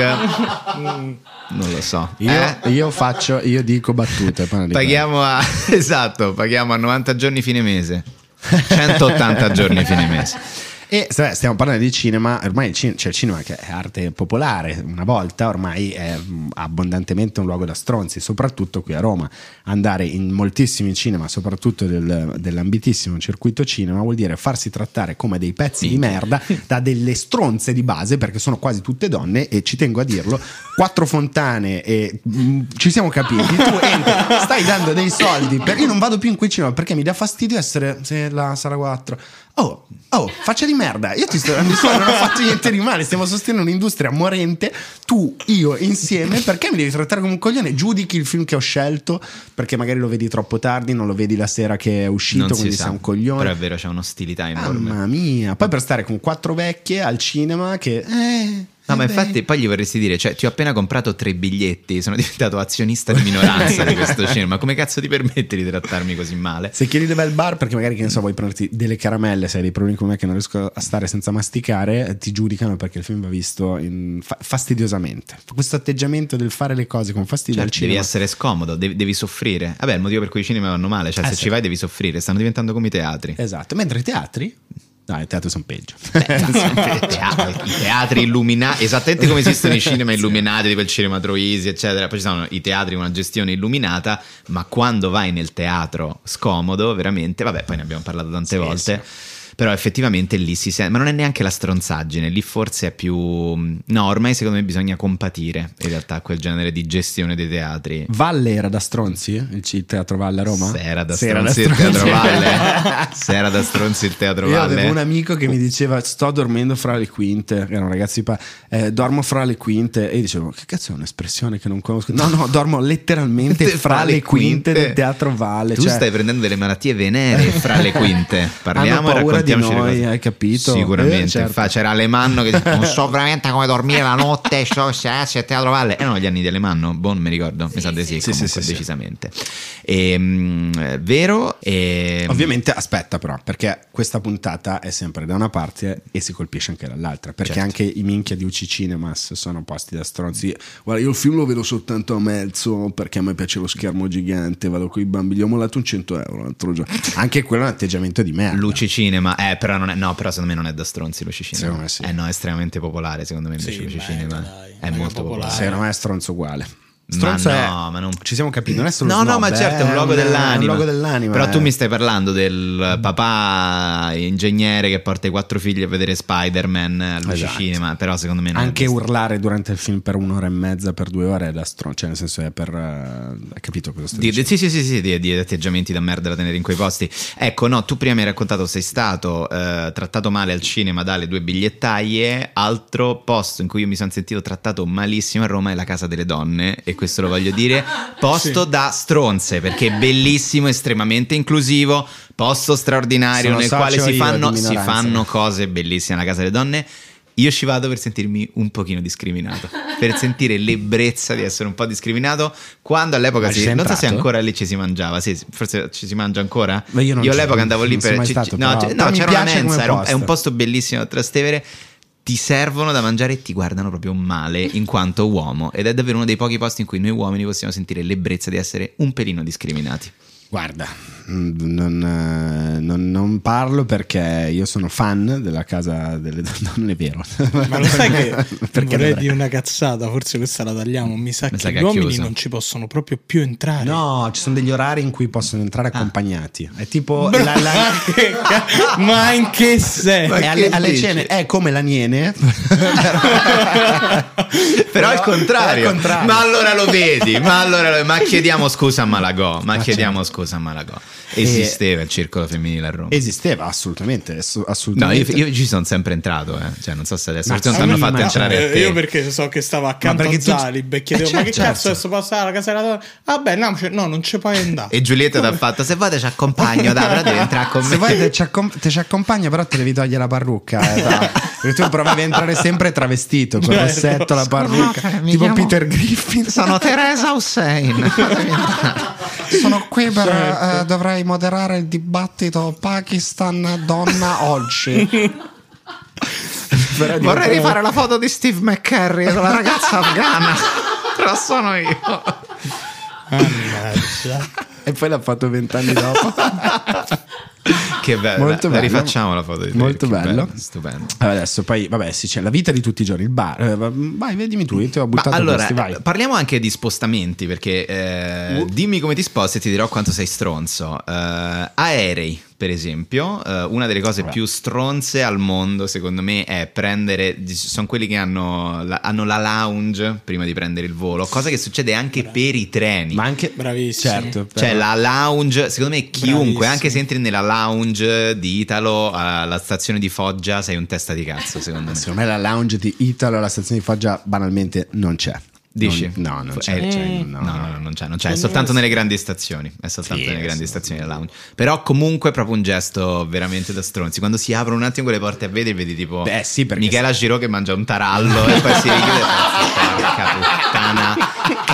Non lo so. Io, Eh? io faccio, io dico battute. Paghiamo a [laughs] esatto, paghiamo a 90 giorni fine mese. 180 giorni fine mese. E se- stiamo parlando di cinema, ormai il, cin- c'è il cinema che è arte popolare, una volta ormai è abbondantemente un luogo da stronzi, soprattutto qui a Roma. Andare in moltissimi cinema, soprattutto del- dell'ambitissimo circuito cinema, vuol dire farsi trattare come dei pezzi di merda da delle stronze di base, perché sono quasi tutte donne e ci tengo a dirlo, quattro fontane e mh, ci siamo capiti. Tu entri, stai dando dei soldi, per, io non vado più in quei cinema perché mi dà fastidio essere se la sala 4. Oh, Oh, faccia di merda, io ti sto, mi sto- non ho fatto niente di male, stiamo sostenendo un'industria morente, tu, io, insieme, perché mi devi trattare come un coglione? Giudichi il film che ho scelto, perché magari lo vedi troppo tardi, non lo vedi la sera che è uscito, non si quindi sa, sei un coglione. però è vero, c'è un'ostilità enorme. Mamma mia, poi per stare con quattro vecchie al cinema che... Eh, No, ma infatti poi gli vorresti dire, cioè ti ho appena comprato tre biglietti, sono diventato azionista di minoranza di questo [laughs] cinema, come cazzo ti permetti di trattarmi così male? Se chiedi dove è il bar, perché magari che ne so, vuoi prenderti delle caramelle, se hai dei problemi come me che non riesco a stare senza masticare, ti giudicano perché il film va visto in- fa- fastidiosamente. Questo atteggiamento del fare le cose con fastidio Cioè, devi essere scomodo, devi, devi soffrire. Vabbè, il motivo per cui i cinema vanno male, cioè Eh, se sì. ci vai devi soffrire, stanno diventando come i teatri. Esatto, mentre i teatri... No, [laughs] [laughs] i teatri sono peggio. I teatri- I teatri illuminati, esattamente come esistono i cinema illuminati, tipo il cinema Troisi, eccetera. Poi ci sono i teatri con una gestione illuminata, ma quando vai nel teatro scomodo, veramente, vabbè, poi ne abbiamo parlato tante volte. Però effettivamente lì si sente, ma non è neanche la stronzaggine, lì forse è più... No, ormai secondo me bisogna compatire in realtà quel genere di gestione dei teatri. Valle era da Stronzi, il c- teatro Valle a Roma? Se era da stronzi da il teatro. Valle, [laughs] se era da stronzi il teatro Io Valle. avevo un amico che mi diceva sto dormendo fra le quinte, era un ragazzo di pa- eh, dormo fra le quinte e io dicevo che cazzo è un'espressione che non conosco. No, no, dormo letteralmente [laughs] fra le quinte del teatro Valle. Tu cioè, stai prendendo delle malattie venere fra le quinte. [laughs] Parliamo e paura di noi, hai capito? Sicuramente. Eh, certo. Infatti c'era Alemanno che Non so [laughs] veramente come dormire la notte, so se se Teatro Valle erano gli anni di Alemanno, Bon mi ricordo, mi sa di sì, Sì, comunque, sì, sì, sì. decisamente. Ehm, eh, vero? E, Ovviamente aspetta però, perché questa puntata è sempre da una parte e si colpisce anche dall'altra, perché Certo. anche i minchia di UC Cinemas sono posti da stronzi. Guarda, io il film lo vedo soltanto a mezzo perché a me piace lo schermo gigante, vado con i bambini, gli ho mollato un 100 euro l'altro giorno. [laughs] Anche quello è un atteggiamento di merda. Luci Cinema, eh, però non è, no, però secondo me non è da stronzi Luci Cinema. Secondo me sì. Eh no, è estremamente popolare, secondo me invece Sì, Luci beh, Cinema dai, è mega molto popolare. popolare. Secondo me è stronzo uguale. Ma Stronzo è- no, ma non- Ci siamo capiti, non è solo No, no, snob, ma certo, è un eh, logo è dell'anima. un logo dell'anima. Però tu eh. mi stai parlando del papà ingegnere che porta i quattro figli a vedere Spider-Man a Luci Esatto. Cinema, però secondo me non Anche è urlare durante il film per un'ora e mezza, per due ore è da stronzo, cioè nel senso è per... eh, hai capito cosa sto Di, di- dicendo? sì, sì, sì, sì, di, di atteggiamenti da merda da tenere in quei posti. Ecco, no, tu prima mi hai raccontato sei stato eh, trattato male al cinema dalle due bigliettaie. Altro posto in cui io mi sono sentito trattato malissimo a Roma è la Casa delle Donne, e questo lo voglio dire. Posto da stronze, perché è bellissimo, estremamente inclusivo, posto straordinario Sono nel quale si io fanno, si fanno cose bellissime alla Casa delle Donne. Io ci vado per sentirmi un pochino discriminato, per sentire l'ebbrezza di essere un po' discriminato. Quando all'epoca si, non so se ancora lì ci si mangiava, sì, forse ci si mangia ancora. Ma io ci- all'epoca andavo lì per. ci- stato, no, però- però no, mi c'era una mensa, era un- è un posto. posto bellissimo da Trastevere. Ti servono da mangiare e ti guardano proprio male in quanto uomo. Ed è davvero uno dei pochi posti in cui noi uomini possiamo sentire l'ebbrezza di essere un pelino discriminati. Guarda, non, eh, non- non parlo perché io sono fan della casa delle donne, non è vero. Ma lo sai che [laughs] Perché vorrei dire una cazzata, forse questa la tagliamo. Mi sa Mi che sa che gli uomini chiuso. non ci possono proprio più entrare. No, ci sono degli orari in cui possono entrare accompagnati. È tipo Bro, la- la- [laughs] ma in che [laughs] senso? è alle, alle cene è come l'aniene. Però al contrario. È al contrario. Ma allora lo vedi, ma allora lo- ma chiediamo scusa a Malagò, ma chiediamo scusa a Malagò. Esisteva il circolo femminile a Roma. Esisteva assolutamente, assu- No, io, assolutamente. io ci sono sempre entrato, eh. cioè non so se adesso non ti hanno fatto ma- entrare a Eh, te. io perché so che stava accanto perché a Zalib e chiedevo Eh, ma che certo. cazzo adesso passa alla casa della donna vabbè no, cioè, no, non ci puoi andare E Giulietta ti ha fatto, se vuoi ci accompagno, dai, però devi entrare con me. Se vuoi te ci, accom- te ci accompagna, però te devi togliere la parrucca. eh. Perché tu provavi a entrare sempre travestito con il Certo. rossetto, la parrucca, tipo chiamo- Peter Griffin. Sono Teresa Hussein. Sono qui per Certo. eh, dovrei moderare il dibattito Pakistan donna oggi. Vorrei rifare la foto di Steve McCurry con la [laughs] ragazza afghana. Però sono io. mannaggia E poi l'ha fatto vent'anni dopo. [laughs] [laughs] Che bello. Molto bello. rifacciamo la foto di te. Molto che bello. Stupendo. Allora, adesso poi, vabbè, sì, c'è la vita di tutti i giorni, il bar. eh, va- vai, vedimi tu, io ti ho Ma buttato allora, questi, vai. eh, parliamo anche di spostamenti, perché eh, dimmi come ti sposti e ti dirò quanto sei stronzo. Eh, aerei, per esempio, eh, una delle cose più stronze al mondo, secondo me, è prendere. Sono quelli che hanno la, hanno la lounge prima di prendere il volo, cosa che succede anche per i treni. Ma anche Bravissimo. Certo, Cioè, però- la lounge, secondo me, chiunque, Bravissimo. anche se entri nella lounge di Italo alla stazione di Foggia, sei un testa di cazzo, secondo me. Secondo me la lounge di Italo alla stazione di Foggia banalmente non c'è. Dici? Non- no, non c'è. Eh, cioè, No, no, no, non c'è, non c'è, è soltanto nelle grandi stazioni, è soltanto Sì, nelle grandi sì, stazioni della lounge. Però comunque è proprio un gesto veramente da stronzi. Quando si aprono un attimo quelle porte a vedere, vedi tipo Beh, sì, perché Michela Giro che mangia un tarallo e poi si richiude e porca puttana.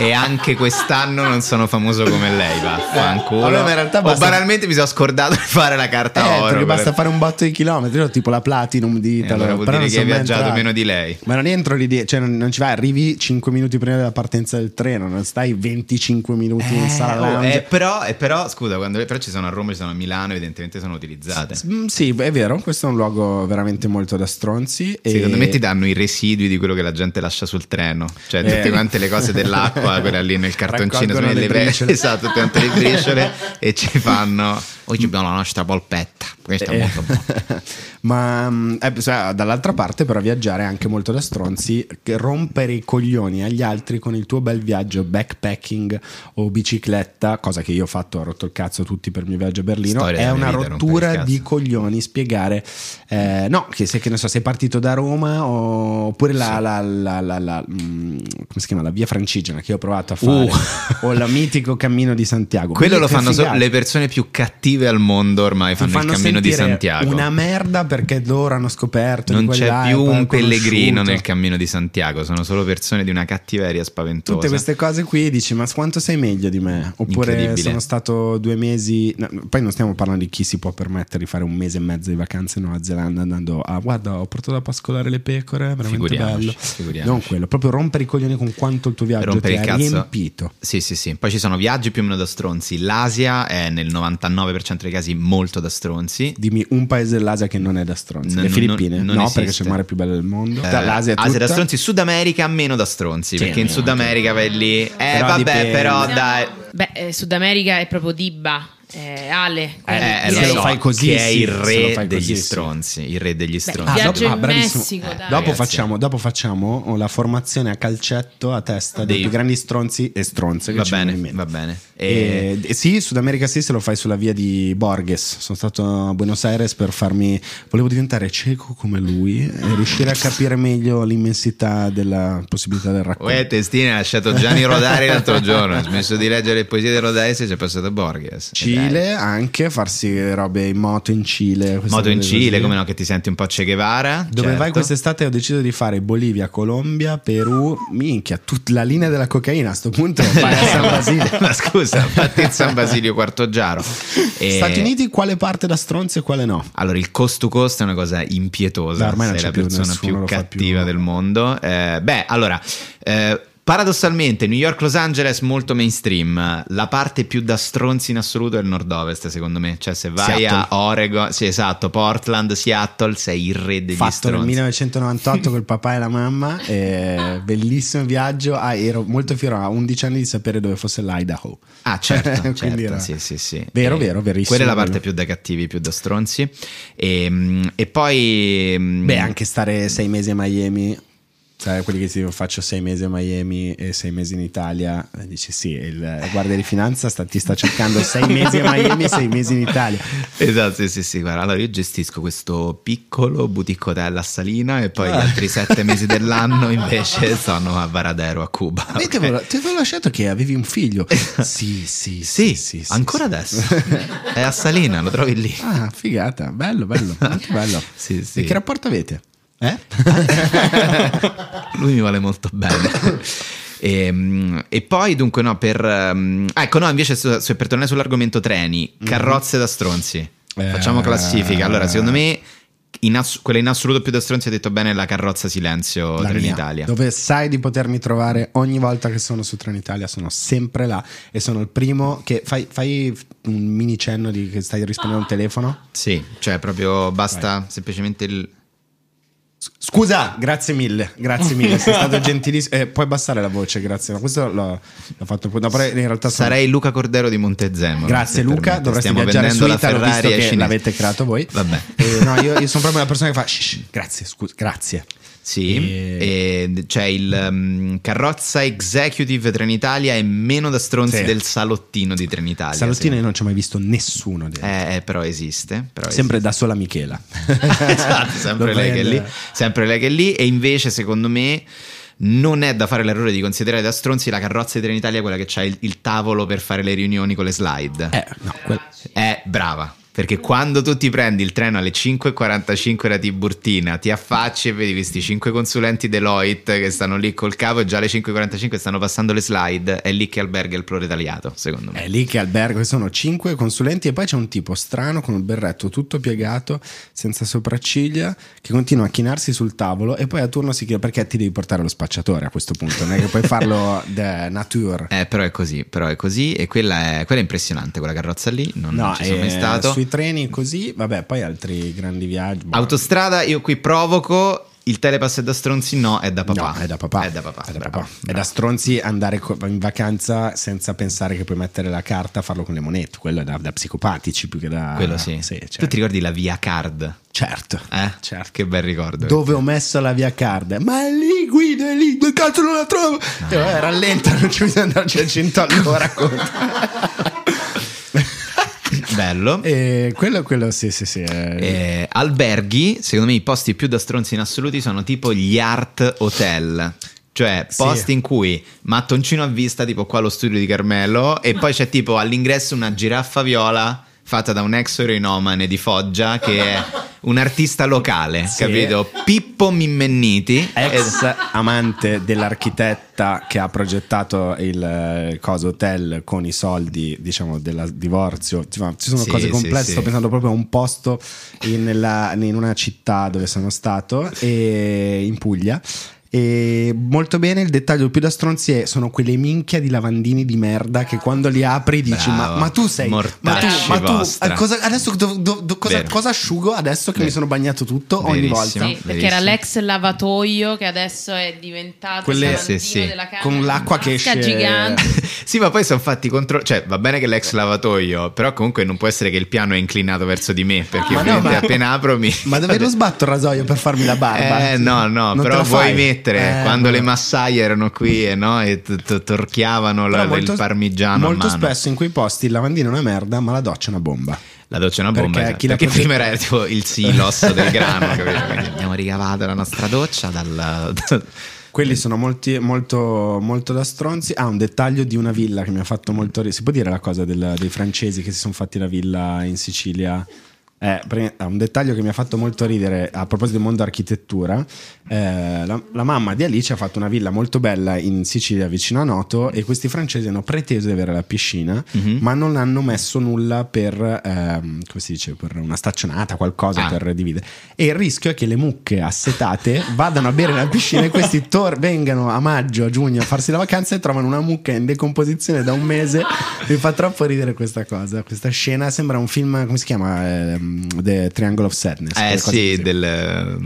E anche quest'anno non sono famoso come lei, vaffanculo. vabbè, ma in realtà o basta- banalmente mi sono scordato di fare la carta Eh, oro. perché per- basta fare un botto di chilometri, tipo la Platinum di E Italo. allora vuol però dire che hai viaggiato entrato. meno di lei. Ma non entro l'idea, cioè non, non ci vai, arrivi 5 minuti prima della partenza del treno, non stai 25 minuti in sala oh, eh, però, eh, però, scusa, quando, però ci sono a Roma, ci sono a Milano, evidentemente sono utilizzate. Mm, sì, è vero, questo è un luogo veramente molto da stronzi. e- Secondo me ti danno i residui di quello che la gente lascia sul treno, cioè tutte Eh. quante le cose dell'acqua, quelle lì nel cartoncino, le pe- briciole. [laughs] esatto, quante le briciole e ci fanno. Oggi abbiamo la nostra polpetta, questa è Eh, molto buona. [laughs] Ma mm, eh, dall'altra parte, però, viaggiare è anche molto da stronzi. Rompere i coglioni agli altri con il tuo bel viaggio backpacking o bicicletta, cosa che io ho fatto, ho rotto il cazzo tutti per il mio viaggio a Berlino. Storia è una vita, rottura di coglioni spiegare, eh, no, che se che ne so, sei partito da Roma oppure la, la- la- la- la- mm, come si chiama? La via francigena che ho provato a fare, Uh. o il mitico cammino di Santiago. Quello lo fanno figata. le persone più cattive al mondo ormai Ti fanno, il cammino di Santiago. Una merda perché loro hanno scoperto. Non c'è più un pellegrino nel cammino di Santiago, sono solo persone di una cattiveria spaventosa. Tutte queste cose qui dici, ma quanto sei meglio di me? Oppure sono stato due mesi. no, poi non stiamo parlando di chi si può permettere di fare un mese e mezzo di vacanze in Nuova Zelanda andando a guarda, ho portato a pascolare le pecore, veramente Figuriamoci, bello. figuriamoci. Non quello, proprio rompere i coglioni con quanto il tuo viaggio rompere ti ha cazzo. riempito. Sì, sì, sì. Poi ci sono viaggi più o meno da stronzi. L'Asia è nel 99% dei casi molto da stronzi. Dimmi un paese dell'Asia che non è da stronzi. Le non- Filippine? non no, esiste. perché c'è il mare più bello del mondo. Eh, L'Asia è Asia da stronzi, Sud America meno da stronzi. Sì, perché in Sud. America vai lì. Eh, Però vabbè, dipende. però dai. Beh, eh, Sud America è proprio Diba, eh, Ale. Eh, se lo lo so, fai così, che è il re fai degli così, sì. stronzi. Il re degli Beh, stronzi. il viaggio dopo- bravissimo. Messico, Eh, dopo, facciamo, dopo facciamo la formazione a calcetto a testa dei Dei- più grandi stronzi e stronze Va ci bene, va bene. E, e sì, Sud America sì, se lo fai sulla via di Borges. Sono stato a Buenos Aires per farmi. Volevo diventare cieco come lui e riuscire a capire meglio l'immensità della possibilità del racconto. Uè, Testina ha lasciato Gianni Rodari l'altro giorno. Ha smesso di leggere le poesie di Rodari e si è passato a Borges. Dai. Cile anche, farsi robe in moto in Cile. Moto in Cile, così. come no, che ti senti un po' Che Guevara. Dove certo. vai quest'estate? Ho deciso di fare Bolivia, Colombia, Perù. Minchia, tutta la linea della cocaina a sto punto vai a [laughs] San Basilio. Ma scusa, fatti in San Basilio Quartoggiaro. E- [laughs] Stati Uniti, quale parte da stronzo e quale no? Allora, il cost to cost è una cosa impietosa. Beh, ormai sei la persona più cattiva più. del mondo. Eh, beh, allora. eh, Paradossalmente, New York, Los Angeles molto mainstream. La parte più da stronzi in assoluto è il nord-ovest, secondo me. Cioè, se vai Seattle. a Oregon, sì, esatto, Portland, Seattle, sei il re degli Fatto nel stronzi. 1998 [laughs] col papà e la mamma. eh, bellissimo viaggio. Ah, ero molto fiero a 11 anni di sapere dove fosse l'Idaho. Ah, certo, [laughs] certo, era- sì, sì, sì. Vero, E vero, verissimo. Quella è la parte più da cattivi, più da stronzi. E, mm, e poi... mm, Beh, anche stare sei mesi a Miami. Sai, quelli che ti dicono faccio sei mesi a Miami e sei mesi in Italia, dici sì, il guardia di finanza sta- ti sta cercando sei mesi a Miami e sei mesi in Italia. Esatto, sì, sì, sì, guarda, allora io gestisco questo piccolo boutique hotel a Salina e Ah. poi gli altri sette mesi dell'anno invece [laughs] sono a Varadero, a Cuba. Ma ti avevo, ti avevo lasciato che avevi un figlio. [laughs] Sì, sì, Sì, sì, sì, sì, ancora adesso. È a Salina, lo trovi lì. Ah, figata, bello, bello, bello. [laughs] Sì, sì. E che rapporto avete? Eh? [laughs] Lui mi vuole molto bene. E, mm, e poi dunque no per ah, ecco no invece su- su- per tornare sull'argomento treni carrozze da stronzi facciamo Eh. classifica allora secondo me in ass- quella in assoluto più da stronzi ha detto bene è la carrozza silenzio La mia, Trenitalia dove sai di potermi trovare ogni volta che sono su Trenitalia, sono sempre là e sono il primo che fai, fai un mini cenno di che stai rispondendo al telefono. sì cioè proprio basta semplicemente il Scusa, grazie mille, grazie [laughs] mille, sei stato gentilissimo. Eh, puoi abbassare la voce, grazie. Ma questo l'ho, l'ho fatto. No, però in realtà sono- Sarei Luca Cordero di Montezemolo. Grazie Luca, permette. dovresti Stiamo viaggiare su la Italo visto che cinesi. l'avete creato voi. Vabbè. Eh, no, io, io sono proprio una persona che fa "Shh, shh, grazie, scusa, grazie. Sì, E- e c'è il um, carrozza executive Trenitalia e meno da stronzi Sì. del salottino di Trenitalia. Salottino sì. io non ci ho mai visto nessuno dentro. Eh, eh, però esiste. Però Sempre da sola Michela. [laughs] esatto, sempre lei che è lì, sempre lei che è lì e invece secondo me non è da fare l'errore di considerare da stronzi la carrozza di Trenitalia quella che c'ha il, il tavolo per fare le riunioni con le slide. Eh, no, quel- È brava. Perché quando tu ti prendi il treno alle 5.45 da Tiburtina, ti affacci e vedi questi 5 consulenti Deloitte che stanno lì col capo e già alle 5.45 stanno passando le slide, è lì che alberga il proletariato, secondo me. È lì che albergo, ci sono cinque consulenti e poi c'è un tipo strano con il berretto tutto piegato, senza sopracciglia, che continua a chinarsi sul tavolo e poi a turno si chiede perché ti devi portare lo spacciatore a questo punto, non è che puoi farlo [laughs] de nature. Eh, però è così, però è così e quella è, quella è impressionante, quella carrozza lì, non, non ci sono mai eh, stato. Sui treni così, vabbè, poi altri grandi viaggi. boh. Autostrada, io qui provoco, il telepass è da stronzi, no, è da papà. No, è da papà. È da papà, È da, bravo, papà. È da stronzi andare in vacanza senza pensare che puoi mettere la carta, farlo con le monete. Quello è da, da psicopatici più che da. Quello sì. certo. Tu ti ricordi la via card? Certo. Eh? Certo. Che bel ricordo. Dove ho messo la via card? Ma è lì, Guido, è lì, dove cazzo non la trovo? E vabbè, rallenta, non ci bisogna andarci a 100 all'ora. Bello. e quello, quello, sì, sì, sì. eh. Eh, alberghi, secondo me i posti più da stronzi in assoluti sono tipo gli art hotel. Cioè, Sì. posti in cui mattoncino a vista, tipo qua lo studio di Carmelo, e poi c'è tipo all'ingresso una giraffa viola fatta da un ex eroinomane di Foggia che è un artista locale, Sì. capito? Pippo Mimmenniti. ex amante dell'architetta che ha progettato il eh, coso hotel con i soldi diciamo del divorzio Insomma, ci sono Sì, cose complesse sì. sto pensando proprio a un posto in, nella- in una città dove sono stato e in Puglia e molto bene il dettaglio più da stronzi è sono quelle minchia di lavandini di merda che quando li apri dici ma, ma tu sei ma tu, ma tu eh, cosa, adesso do- do- do- cosa, cosa asciugo adesso che Vero. mi sono bagnato tutto ogni Verissimo. volta Sì, perché era l'ex lavatoio che adesso è diventato Quelle- Sì, sì. della camera. Con l'acqua che esce- gigante. [laughs] sì, ma poi sono fatti contro. Cioè, va bene che l'ex lavatoio, però comunque non può essere che il piano è inclinato verso di me. Perché Ma no, ovviamente ma- appena apro mi. Ma dove [laughs] lo sbatto il rasoio per farmi la barba? Eh, no, no, Non però vuoi fai? Mettere Eh, quando vabbè. le massaie erano qui e, no, e t- t- torchiavano la- molto- il parmigiano Molto spesso in quei posti il lavandino è una merda, ma la doccia è una bomba. La doccia è una bomba. Perché esatto. Perché prima era tipo il silos [laughs] del grano. abbiamo ricavato la nostra doccia dal. [laughs] Quelli sono molti- molto, molto da stronzi. Ah, un dettaglio di una villa che mi ha fatto molto ridere. Si può dire la cosa del- dei francesi che si sono fatti la villa in Sicilia? Eh, un dettaglio che mi ha fatto molto ridere a proposito del mondo architettura. eh, la, la mamma di Alice ha fatto una villa molto bella in Sicilia vicino a Noto e questi francesi hanno preteso di avere la piscina, Mhm. ma non hanno messo nulla per, ehm, come si dice, per una staccionata, qualcosa Ah. per dividere. E il rischio è che le mucche assetate vadano a bere nella piscina e questi tor- vengano a maggio, a giugno a farsi la vacanza e trovano una mucca in decomposizione da un mese. Mi fa troppo ridere questa cosa, questa scena. Sembra un film, come si chiama? Ehm, The Triangle of Sadness. Eh sì, del.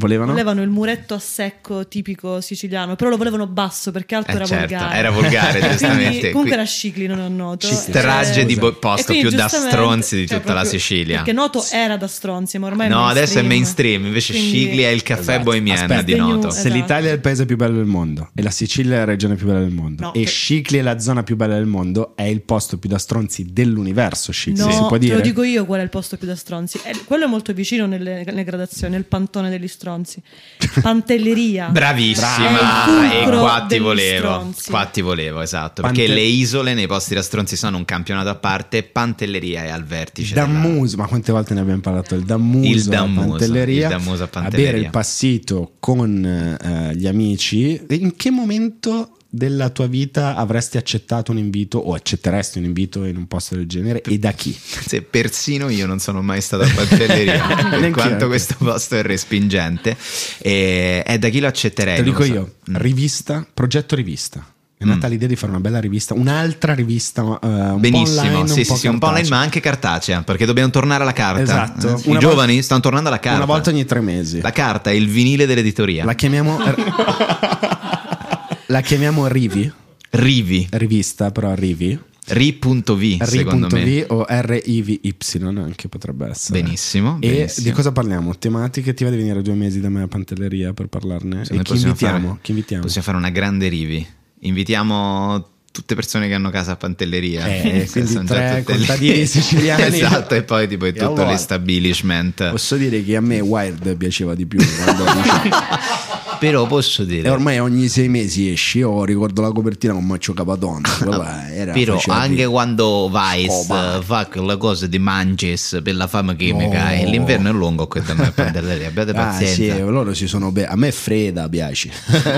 Volevano? Volevano il muretto a secco tipico siciliano, però lo volevano basso perché alto Eh, era certo, volgare. era volgare, [laughs] Quindi, giustamente. comunque era Scicli, non a noto. Strage Eh, di bo- posto più da stronzi di cioè, tutta la Sicilia. Perché noto era da stronzi, ma ormai No, è adesso è mainstream. Invece Quindi- Scigli è il caffè Esatto. bohemian Aspetta, di Noto. Esatto. Se l'Italia è il paese più bello del mondo e la Sicilia è la regione più bella del mondo No, e che- Scicli è la zona più bella del mondo, è il posto più da stronzi dell'universo. Scicli, No, si può te dire? lo dico io qual è il posto più da stronzi. Eh, quello è molto vicino nelle, nelle gradazioni, è il pantone degli stronzi. Pantelleria. [laughs] Bravissima, e qua ti volevo. stronzi. Qua ti volevo, esatto. Pante- Perché le isole nei posti da stronzi sono un campionato a parte. Pantelleria è al vertice. della- Dammuso, ma quante volte ne abbiamo parlato? Il Dammuso, Il a Dammuso, Pantelleria, il Dammuso a a Pantelleria. bere il passito con eh, gli amici. In che momento della tua vita avresti accettato un invito o accetteresti un invito in un posto del genere e da chi? Se persino io non sono mai stato a Pantelleria, [laughs] per quanto questo posto è respingente. E, e da chi lo accetterei? Te lo dico so. io, Mm. rivista, progetto rivista. è nata l'idea di fare una bella rivista, un'altra rivista uh, un Benissimo, po' online, sì, un sì, po' sì, un po' online, ma anche cartacea, perché dobbiamo tornare alla carta. Esatto. Eh, I volta- giovani stanno tornando alla carta. Una volta ogni tre mesi. La carta è il vinile dell'editoria. La chiamiamo [laughs] La chiamiamo Rivi, Rivi, rivista però Rivi. ri.v secondo me. R.V o RIVY anche potrebbe essere. Benissimo, E benissimo. di cosa parliamo? Tematiche, ti va di venire due mesi da me a Pantelleria per parlarne? Me e chi invitiamo? fare- chi invitiamo? Possiamo fare una grande rivi. Invitiamo tutte persone che hanno casa a Pantelleria. Eh, quindi Sono già tre lì. contadini [laughs] siciliani. esatto, e poi tipo E tutto allora? l'establishment. Posso dire che a me Wild piaceva di più quando [laughs] Però posso dire... E ormai ogni sei mesi esce. Io ricordo la copertina con Maccio. Quella [laughs] era Però anche quando Vice eh, fa quelle cose di Manches per la fama chimica e l'inverno è lungo qui da noi a Pantelleria, abbiate Ah, sì, pazienza. loro si sono be- a me Freda piace.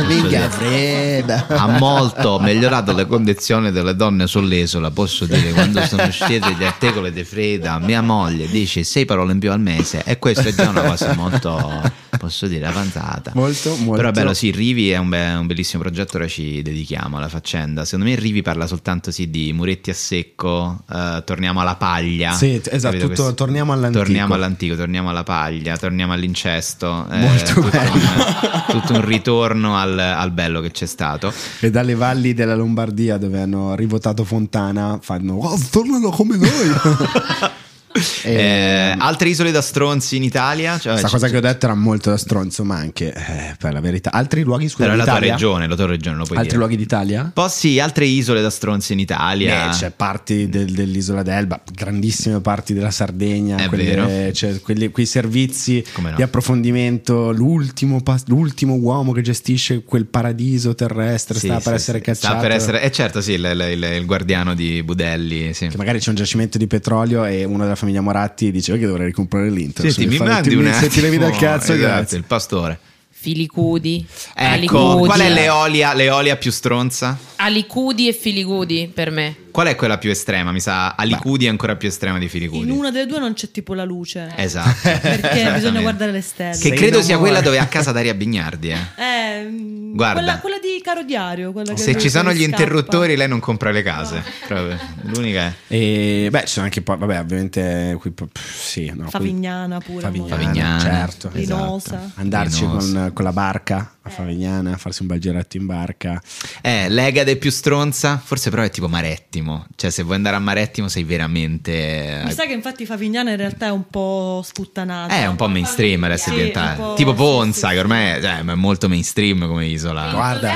Minchia Freda. ha molto migliorato le condizioni delle donne sull'isola, posso dire, quando sono uscite gli articoli di Freda, mia moglie dice sei parole in più al mese e questa è già una cosa molto, posso dire, avanzata. Molto, molto. Però bello, sì, Rivi è un, be- un bellissimo progetto, ora ci dedichiamo alla faccenda. Secondo me Rivi parla soltanto sì, di muretti a secco, eh, torniamo alla paglia. Sì, esatto, tutto- Questo- torniamo all'antico. Torniamo all'antico, torniamo alla paglia, torniamo all'incesto. eh, Molto tutto, bello. un, [laughs] tutto un ritorno al, al bello che c'è stato. E dalle valli della Lombardia dove hanno rivotato Fontana fanno oh, tornano come noi. [laughs] [laughs] E- Eh, altre isole da stronzi in Italia? Cioè, Questa cosa che ho detto era molto da stronzo, ma anche eh, per la verità. Altri luoghi scusa, Però la tua regione, la tua regione lo puoi Altri dire. luoghi d'Italia? Poi sì, altre isole da stronzi in Italia. Beh, c'è parti del- dell'isola d'Elba, grandissime parti della Sardegna, È quelle- vero. c'è quelli- quei servizi no. di approfondimento. L'ultimo, pas- l'ultimo uomo che gestisce quel paradiso terrestre Sì, sta sì, per sì. essere cacciato. Sta per essere, eh certo, sì, il, il- il guardiano di Budelli. Sì. Che magari c'è un giacimento di petrolio e uno della famiglia Moratti dice "Oh, che dovrei comprare l'Inter. Senti, mi mandi ti- un Se ti levi dal cazzo, [laughs] esatto, grazie. il pastore. Filicudi, Ecco, Alicudi. qual è l'eolia, l'eolia più stronza? Alicudi e Filicudi per me. Qual è quella più estrema? Mi sa Alicudi è ancora più estrema di In Filicudi. una delle due non c'è tipo la luce. Esatto. [laughs] Perché bisogna guardare le stelle. Che Sei credo in sia quella dove è a casa Daria Bignardi. Eh. [laughs] Eh, Guarda. Quella, quella di Caro Diario. quella che Se ci sono gli scappa. interruttori, lei non compra le case. Proprio. L'unica è. [laughs] E beh, ci sono anche poi, vabbè, ovviamente qui sì, no, Favignana pure. Favignana, Favignana, certo. Linosa. esatto. Andarci Linosa. con, con la barca a Favignana, farsi un bel giretto in barca. Eh, Legade più stronza? Forse però è tipo Marettimo. Cioè, se vuoi andare a Marettimo sei veramente. Mi sa che infatti Favignana in realtà è un po' sputtanata. È un po' mainstream adesso è Sì, diventata. po', Tipo sì, Ponza, sì, che ormai è, cioè, è molto mainstream come isola. Guarda.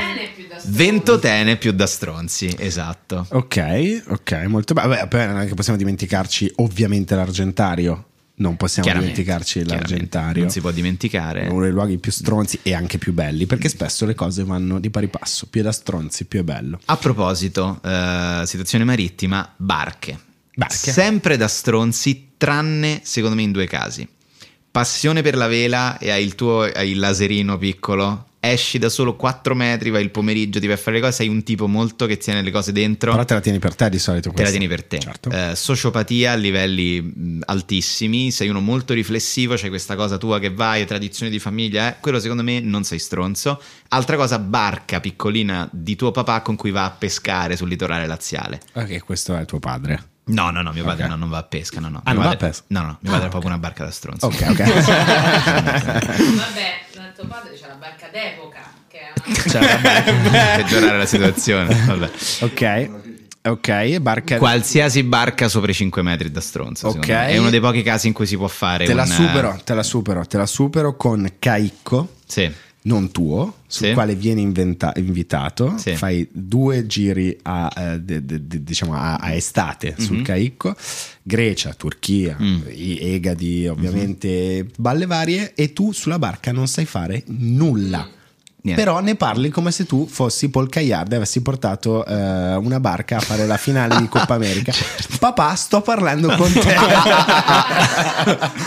Ventotene più da stronzi, esatto. Ok, ok, molto bene. Vabbè, non è che possiamo dimenticarci ovviamente l'Argentario. Non possiamo dimenticarci l'Argentario. Non si può dimenticare. Uno dei luoghi più stronzi e anche più belli, perché spesso le cose vanno di pari passo. Più è da stronzi, più è bello. A proposito, eh, situazione marittima, barche. Barche. Sempre da stronzi, tranne secondo me in due casi. Passione per la vela e hai il tuo hai il laserino piccolo. Esci da solo 4 metri, vai il pomeriggio, ti vai a fare le cose, sei un tipo molto che tiene le cose dentro. Però te la tieni per te di solito. Te la tieni per te. Certo. Eh, sociopatia a livelli altissimi, sei uno molto riflessivo, c'è questa cosa tua che vai, tradizione di famiglia, eh, quello secondo me non sei stronzo. Altra cosa, barca piccolina di tuo papà con cui va a pescare sul litorale laziale. Ok, questo è tuo padre. No, no, no, mio padre Ok. no, non va a pesca, no, no. Ah, Mio non va a padre- pesca? No, no, mio padre è proprio una barca da stronzo. Ok, ok. [laughs] Vabbè, tuo padre c'è la barca d'epoca, che è una... Cioè, vabbè. [laughs] Peggiorare la situazione. Vabbè. ok, ok, barca. Qualsiasi barca sopra i 5 metri da stronzo. Ok. me. È uno dei pochi casi in cui si può fare. Te la un- supero, te la supero, te la supero con Caicco. Sì. Non tuo, sul Sì. quale vieni inventa- invitato, Sì. fai due giri a, eh, de- de- de- diciamo a, a estate sul Mhm. Caicco, Grecia, Turchia, Mm. Egadi, ovviamente, balle varie, e tu sulla barca non sai fare nulla. Niente. Però ne parli come se tu fossi Paul Cagliard e avessi portato eh, una barca a fare la finale di Coppa [laughs] America. Certo. Papà, sto parlando con te.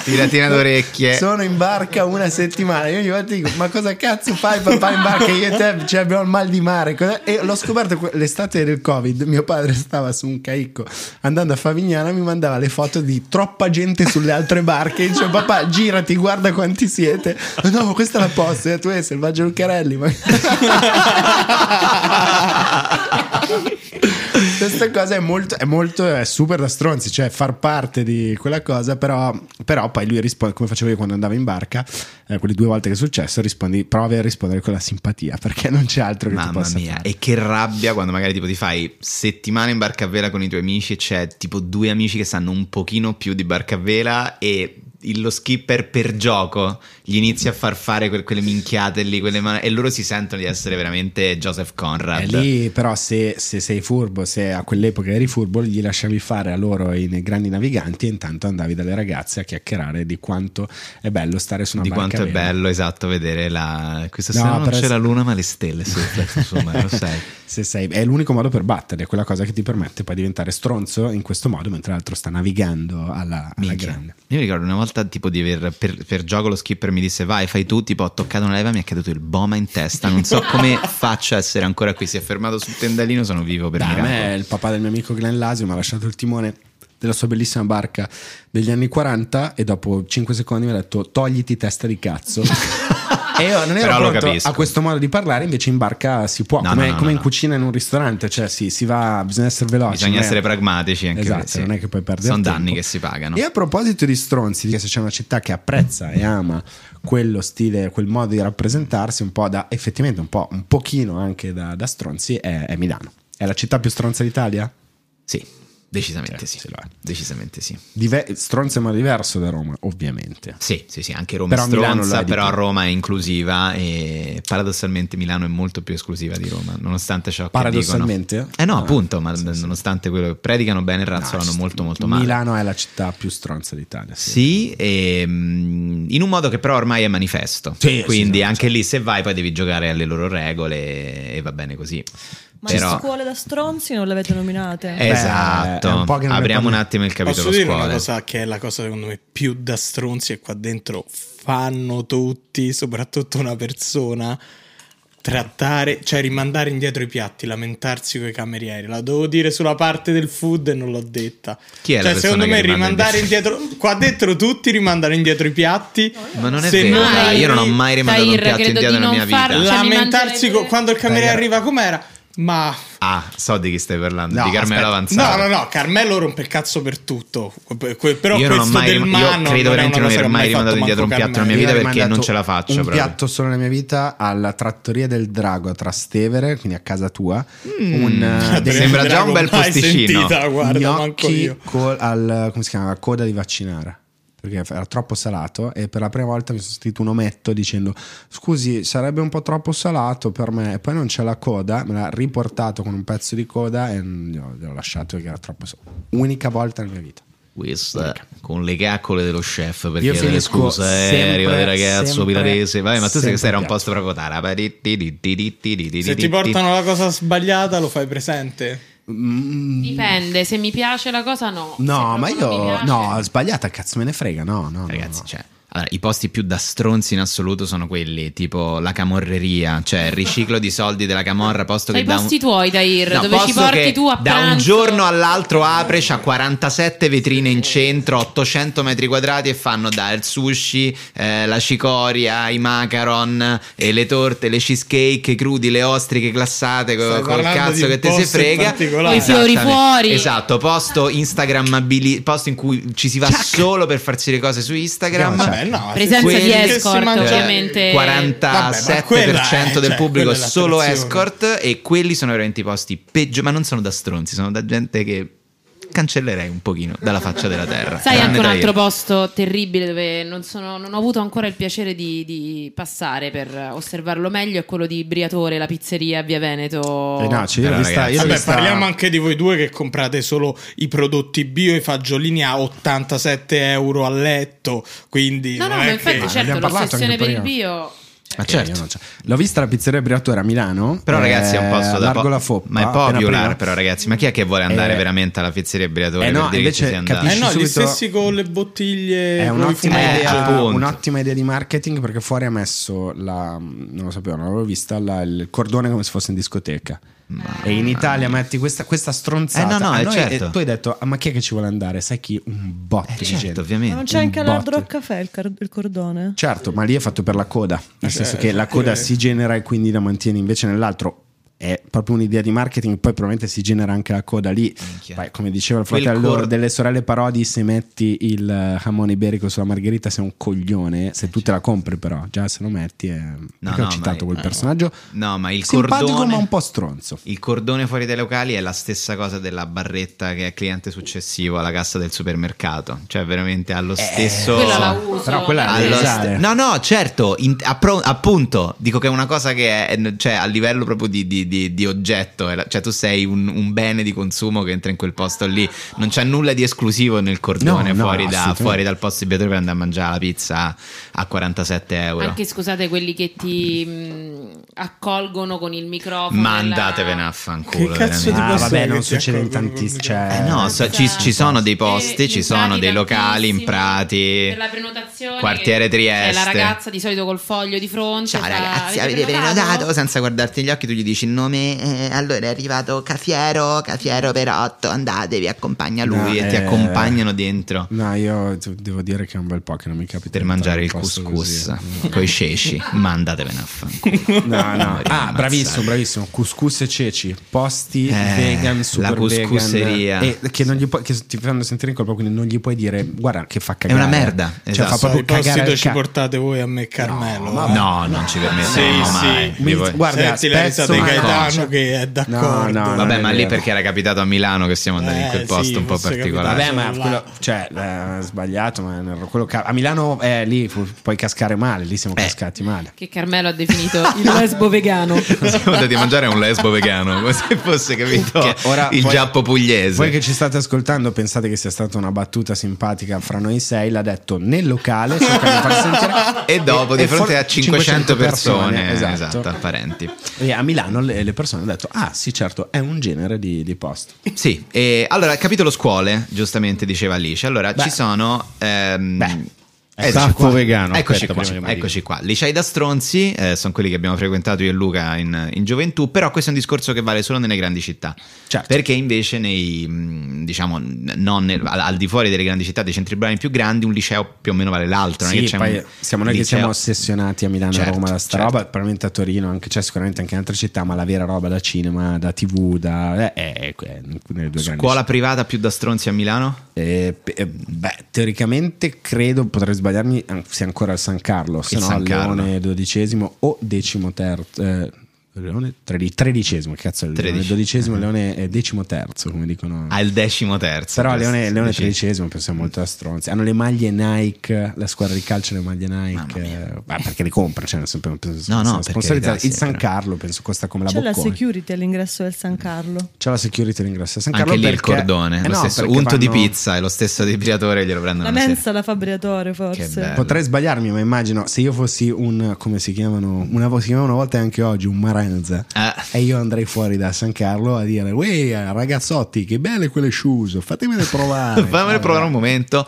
Tiratina d'orecchie. Sono in barca una settimana. Io ogni volta dico: Ma cosa cazzo fai, papà, in barca? Io e te cioè, abbiamo il mal di mare. E l'ho scoperto l'estate del Covid. Mio padre stava su un caicco andando a Favignana. Mi mandava le foto di troppa gente sulle altre barche. E dice: Papà, girati, guarda quanti siete. No, questa è la posta. E tu è Selvaggio Lucarelli. Ma... [laughs] questa cosa è molto, è molto è super da stronzi, cioè far parte di quella cosa, però, però poi lui risponde come facevo io quando andavo in barca, eh, quelle due volte che è successo, rispondi, provi a rispondere con la simpatia, perché non c'è altro che Mamma possa mia, fare. e che rabbia quando magari tipo ti fai settimane in barca a vela con i tuoi amici e c'è tipo due amici che sanno un pochino più di barca a vela e lo skipper per gioco gli inizia a far fare que- quelle minchiate lì quelle man- e loro si sentono di essere veramente Joseph Conrad. E lì però se, se sei furbo, se a quell'epoca eri furbo, gli lasciavi fare a loro i grandi naviganti e intanto andavi dalle ragazze a chiacchierare di quanto è bello stare su una di barca quanto è a vela. bello, esatto, vedere la... Questa No, sera non c'è se- la luna ma le stelle sul mare, lo sai. [laughs] Se sei, è l'unico modo per battere, è quella cosa che ti permette poi di diventare stronzo in questo modo, mentre l'altro sta navigando alla, alla grande. Io mi ricordo una volta tipo di aver per, per gioco lo skipper mi disse vai fai tu, tipo ho toccato una leva mi è caduto il boma in testa, non so come [laughs] faccia a essere ancora qui, si è fermato sul tendalino, sono vivo per Dai, a miracolo. me il papà del mio amico Glenn Lasio mi ha lasciato il timone della sua bellissima barca degli anni 40 e dopo 5 secondi mi ha detto togliti testa di cazzo. [laughs] e io non ero Però pronto a questo modo di parlare, invece in barca si può, No, come, no, no, come in cucina in un ristorante, cioè sì, si va, bisogna essere veloci. Bisogna essere pragmatici anche Esatto, sì. non è che puoi perdere Sono tempo. danni che si pagano. E a proposito di stronzi, se c'è una città che apprezza e ama quello stile, quel modo di rappresentarsi, un po' da effettivamente un po', un pochino anche da, da stronzi, è, è Milano. È la città più stronza d'Italia? Sì, decisamente Sì, sì. sì, lo è. Decisamente sì. Dive- stronzo ma diverso da Roma, ovviamente. Sì, sì, sì, anche Roma Però è stronza, però più. Roma è inclusiva e paradossalmente Milano è molto più esclusiva di Roma, nonostante ciò che Paradossalmente? dicono. Eh no, Ah, appunto, ma sì, nonostante quello che predicano bene, razzolano No, molto molto male. Milano è la città più stronza d'Italia. Sì. Sì, e, mm, in un modo che però ormai è manifesto. Sì, Quindi sì, anche lì se vai poi devi giocare alle loro regole e va bene così. Ma però... le scuole da stronzi non le avete nominate? Esatto, un apriamo un attimo il capitolo Posso dire scuole. una cosa che è la cosa secondo me più da stronzi e qua dentro fanno tutti, soprattutto una persona, trattare, cioè rimandare indietro i piatti, lamentarsi con i camerieri. La devo dire sulla parte del food e non l'ho detta. Chi è la cioè, secondo che me rimanda rimandare indietro? indietro, qua dentro tutti rimandano indietro i piatti. Ma non è Se vero, non hai- io non ho mai rimandato un Tahir, piatto indietro di nella mia vita. farlo. Cioè, mi Lamentarsi co- quando il cameriere arriva com'era? Ma Ah, so di chi stai parlando, No, di Carmelo aspetta. Avanzato. No, no, no, Carmelo rompe il cazzo per tutto. Però io non ho questo mai del rim- mano io credo veramente non aver mai rimandato indietro un piatto nella mia vita perché non ce la faccio Un proprio. piatto solo nella mia vita alla trattoria del Drago a Trastevere, quindi a casa tua. un, [laughs] eh, dei- sembra già un bel posticino. Sentita, guarda, manco gnocchi io. col- al come si chiama coda di vaccinare perché era troppo salato e per la prima volta mi sono sentito un ometto dicendo scusi sarebbe un po' troppo salato per me e poi non c'è la coda me l'ha riportato con un pezzo di coda e gliel'ho lasciato perché era troppo salato unica volta nella mia vita Questa con le caccole dello chef per Io scusa, eh, sempre- arriva del ragazzo sempre- pilarese. Vabbè, ma tu sai che sei un piatto. posto proprio tara. Se ti portano la cosa sbagliata, lo fai presente. Dipende, se mi piace la cosa no. No ma io no sbagliata cazzo me ne frega no no Ragazzi, no. cioè, allora, i posti più da stronzi in assoluto sono quelli tipo la camorreria, cioè il riciclo di soldi della camorra, posto Fai che i da un- posti tuoi, Tahir, No, dove ci posto porti tu a da un pranzo. giorno all'altro apre, c'ha 47 vetrine in centro, 800 metri quadrati e fanno dal sushi, eh, la cicoria, i macaron, e le torte, le cheesecake, i crudi, le ostriche glassate co- col cazzo un che te in frega. Coi fiori fuori. Esatto, posto Instagrammabili, posto in cui ci si va solo per farsi le cose su Instagram. Vabbè, no, Presenza se- di escort, mangia- ovviamente. 47% Vabbè, ma quella è- del cioè, pubblico è solo escort e quelli sono veramente i posti peggiori, ma non sono da stronzi, sono da gente che cancellerei un pochino dalla faccia della terra. Sai anche un altro posto terribile dove non, sono- non ho avuto ancora il piacere di, di passare per osservarlo meglio è quello di Briatore, la pizzeria Via Veneto. Eh no, ci- io vista- io Vabbè, vista- parliamo anche di voi due che comprate solo i prodotti bio e i fagiolini a 87 euro a letto. Quindi No, no, infatti che... certo parlato l'ossessione per il bio. Ma Eh, certo. io non c'ho- L'ho vista la pizzeria Briatore a Milano. Però ragazzi è un posto da largo po- la Foppa. ma è popular però ragazzi, ma chi è che vuole andare Eh, veramente alla pizzeria Briatore eh no, per dire invece che ci sia andato? capisci- Eh no, gli stessi con le bottiglie. È un'ottima. Eh, idea, appunto. un'ottima idea di marketing perché fuori ha messo la, non lo sapevo, non l'avevo vista, la- il cordone come se fosse in discoteca. E in Italia metti questa, questa stronzata. Eh, no, no, eh, noi- certo. e tu hai detto, "Ah, ma chi è che ci vuole andare? Sai chi? Un botto Eh, di certo, gente. ovviamente. Ma non c'è Un anche botto. Rock Café il, car- il cordone? Certo, ma lì è fatto per la coda, nel senso Eh, che la coda eh. si genera e quindi la mantieni, invece nell'altro è proprio un'idea di marketing, poi probabilmente si genera anche la coda lì. Poi, come diceva il fratello cor- delle sorelle Parodi, se metti il eh, jamone iberico sulla margherita sei un coglione, se tu te la compri però, già se lo metti è... perché ho no, citato ma- quel personaggio No, ma il simpatico cordone ma un po' stronzo. Il cordone fuori dai locali è la stessa cosa della barretta che è cliente successivo alla cassa del supermercato. Cioè, veramente allo stesso. Quella la uso. Però quella è usare. no, no, certo, in- appro- appunto, dico che è una cosa che è cioè, a livello proprio di, di- di- di oggetto, cioè tu sei un, un bene di consumo che entra in quel posto lì, non c'è nulla di esclusivo nel cordone No, no, fuori, da- assolutamente. fuori dal posto di Pietro per andare a mangiare la pizza a 47 euro. Anche scusate quelli che ti mh, accolgono con il microfono. Ma e la- andatevene a fanculo. Che cazzo. Ah, vabbè, non succede in tantissimi. Cioè, Eh no, so- ci, ci sono dei posti, ci sono dei locali in prati. Per la prenotazione. Quartiere Trieste. C'è la ragazza di solito col foglio di fronte. Ciao ragazzi, "Avete prenotato? Senza guardarti negli occhi, tu gli dici il nome. eh, allora è arrivato Cafiero, Cafiero per 8. Andatevi, accompagna lui No, e ti eh, accompagnano dentro No, io devo dire che è un bel po' che non mi capita per mangiare il couscous così. [laughs] con i ceci. Ma andatevene a fanculo. No, no. Ah, bravissimo, bravissimo. Couscous e ceci, posti Eh, vegan, super la couscouseria. vegan. E che, non gli puoi, che ti fanno sentire in colpa, quindi non gli puoi dire, guarda che fa cagare. una merda, Cioè, esatto. fa So, proprio i posti cagare dove il ci portate voi a me Carmelo. No, eh. No, non ci permetteremo Sì, mai. sì. Vuoi- Guarda, Senti la risata di Cosa. che è d'accordo. No, no, Vabbè, ma lì perché era capitato a Milano che siamo andati in Eh, quel posto sì, un po' particolare. Vabbè, ma quello, cioè, eh, sbagliato, ma ca- a Milano eh, lì fu- puoi cascare male, lì siamo Eh. cascati male. Che Carmelo ha definito il lesbo vegano. [laughs] Siamo andati a mangiare un lesbo vegano, come se fosse capito Che ora il voi- giappo pugliese. Voi che ci state ascoltando pensate che sia stata una battuta simpatica fra noi sei, l'ha detto nel locale, di sentire E dopo di e fronte for- a 500 persone, esatto. esatto, apparenti. E a Milano le, le persone hanno detto: Ah, sì, certo, è un genere di, di posto. Sì, e allora capitolo scuole, giustamente diceva Alice. Allora Beh. ci sono. ehm, Beh. Staffo qua. vegano, Eccoci aspetta, qua. che Eccoci qua. Licei da stronzi eh, sono quelli che abbiamo frequentato io e Luca in, in gioventù. Però questo è un discorso che vale solo nelle grandi città. Certo. Perché invece nei mh, diciamo non nel- al, al di fuori delle grandi città, dei centri urbani più grandi, un liceo più o meno vale l'altro. non Sì, che c'è poi un siamo noi che liceo- siamo ossessionati a Milano e a Certo, Roma da sta certo. roba, probabilmente a Torino, anche, c'è sicuramente anche in altre città, ma la vera roba da cinema, da tv, da, eh, è nelle due Scuola privata più da stronzi a Milano? Eh, eh, beh, teoricamente credo, potrei sbagliarmi, an- sia ancora il San Carlo, se no Carlo. Leone dodicesimo o decimo terzo. Eh, Leone tredi- tredicesimo, che cazzo è il Leone? Dodicesimo, Leone è decimo terzo, come dicono. Ah, il decimo terzo. Però Leone, Leone tredicesimo, penso molto a stronzi. Hanno le maglie Nike, la squadra di calcio le maglie Nike. eh, perché le compra, cioè, penso, penso, No, no, carità, Il San. Carlo penso costa come la C'è la Bocconi. security all'ingresso del San Carlo. C'è la security all'ingresso a San Anche Carlo lì il cordone, eh lo no, stesso perché unto di vanno- pizza e lo stesso depilatore glielo prendono La mensa, la fabbriatore, forse. bello. Potrei sbagliarmi, ma immagino se io fossi un come si chiamano, una, si chiamano una volta e anche oggi un Marenza Eh. e io andrei fuori da San Carlo a dire: Uè, ragazzotti, che belle quelle shoes, fatemele provare. [laughs] Fammene provare un momento.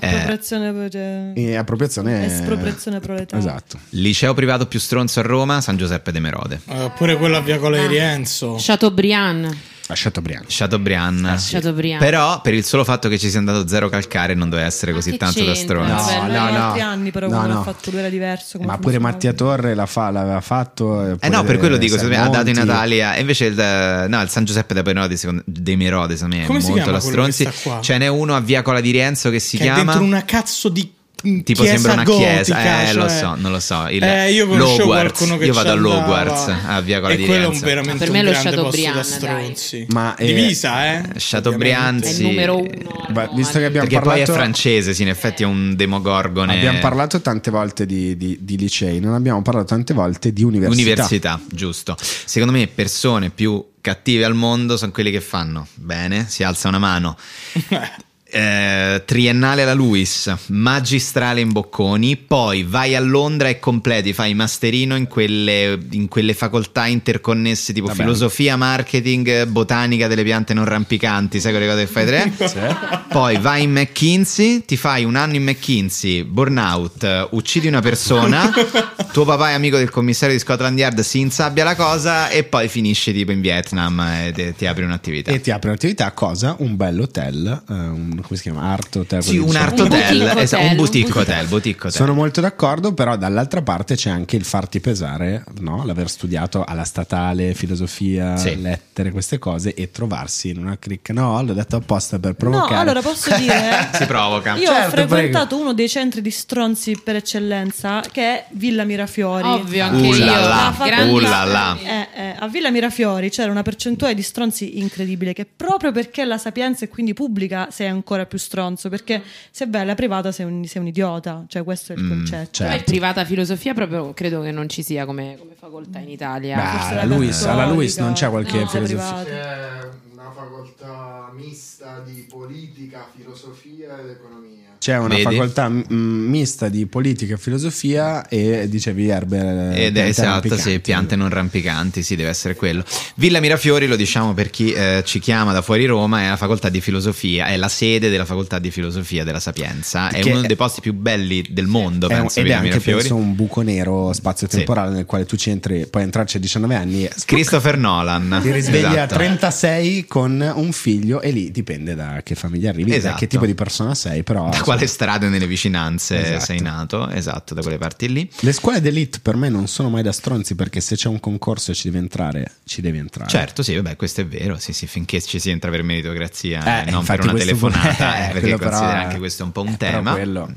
Eh, Appropriazione, cioè, E appropriazione. Espropriazione proletaria. Esatto. liceo privato più stronzo a Roma, San Giuseppe de Merode. Eh, Oppure quello a Via Cola di Rienzo. Chateaubriand. A Chateaubriand. Chateaubriand. Chateaubriand. Però per il solo fatto che ci sia andato zero calcare non deve essere così tanto da stronzo. Vabbè, No, lui no, in no. altri anni, però No, no. fatto lui era diverso. come Ma pure. Mattia Torre l'ha fa- l'aveva fatto. Eh no, per quello dico, me ha dato i Natali a- e invece il, no, il San Giuseppe de Merode, secondo, de Merode, secondo me è Come si molto la che stronzi. Ce n'è uno a Via Cola di Rienzo che si che è chiama dentro una cazzo di Tipo chiesa sembra una gotica, chiesa, eh, lo cioè- so, non lo so. Il Eh, io Logwarts. qualcuno che Io vado ci a andava. Logwarts a Via Cola di quello è veramente Per me un lo Chateaubriand, dai. stronzi. Ma, eh, divisa, eh? Chateaubriand, È il sì. numero uno. Beh, visto che abbiamo Perché poi è parlato- francese, sì, in effetti è un demogorgone. Abbiamo parlato tante volte di, di- di licei, non abbiamo parlato tante volte di università. Università, giusto. Secondo me persone più cattive al mondo sono quelli che fanno bene, si alza una mano. [laughs] Eh, triennale alla Luis, magistrale in Bocconi, poi vai a Londra e completi, fai masterino in quelle, in quelle facoltà interconnesse tipo Vabbè. filosofia, marketing, botanica delle piante non rampicanti, sai quelle cose che fai tre? [laughs] Poi vai in McKinsey, ti fai un anno in McKinsey, burnout, eh, uccidi una persona, [laughs] tuo papà è amico del commissario di Scotland Yard, si insabbia la cosa e poi finisci tipo in Vietnam e te- ti apri un'attività. E ti apre un'attività, cosa? Un bel hotel, eh, un come si chiama? Art Hotel. Sì, un art Un hotel, boutique esatto, hotel, un boutique un hotel, boutique hotel. Sono molto d'accordo, però dall'altra parte c'è anche il farti pesare, no? l'aver studiato alla statale, filosofia, Sì. lettere, queste cose e trovarsi in una cricca. No, l'ho detto apposta per No, provocare. allora posso dire. [laughs] Si provoca. Io Certo, ho frequentato uno dei centri di stronzi per eccellenza che è Villa Mirafiori. Ovvio, anche Uh io. La Grandi- uh là là. Eh, eh, a Villa Mirafiori c'era una percentuale di stronzi incredibile che proprio perché la sapienza è quindi pubblica sei ancora più stronzo perché se vai alla privata sei un, sei un idiota cioè questo è il concetto certo. Privata filosofia proprio credo che non ci sia come, come facoltà in Italia. Beh, alla Luis, alla Luis non c'è qualche no, filosofia. Una facoltà mista di politica, filosofia ed economia. C'è una Vedi? facoltà mm, mista di politica e filosofia e dicevi erbe. Ed è esatto, sì, piante non rampicanti, sì, deve essere quello. Villa Mirafiori, lo diciamo per chi eh, ci chiama da fuori Roma, è la facoltà di filosofia, è la sede della facoltà di filosofia della Sapienza, è Che uno è- dei posti più belli del mondo, È penso, ed è Villa anche Mirafiori. penso un buco nero spazio-temporale nel quale tu ci entri, puoi entrarci a 19 anni Christopher Nolan. ti risvegli a Esatto. 36 con un figlio e lì dipende da che famiglia arrivi, da Esatto. che tipo di persona sei, però Da quale strade nelle vicinanze Esatto. sei nato? Esatto, da quelle parti lì. le scuole d'elite per me non sono mai da stronzi perché se c'è un concorso e ci devi entrare, ci devi entrare. Certo, sì, vabbè, questo è vero. Sì, sì, finché ci si entra per meritocrazia Eh, e non per una [laughs] telefonata, eh, eh, perché però considera è- anche questo è un po' un però tema. quello.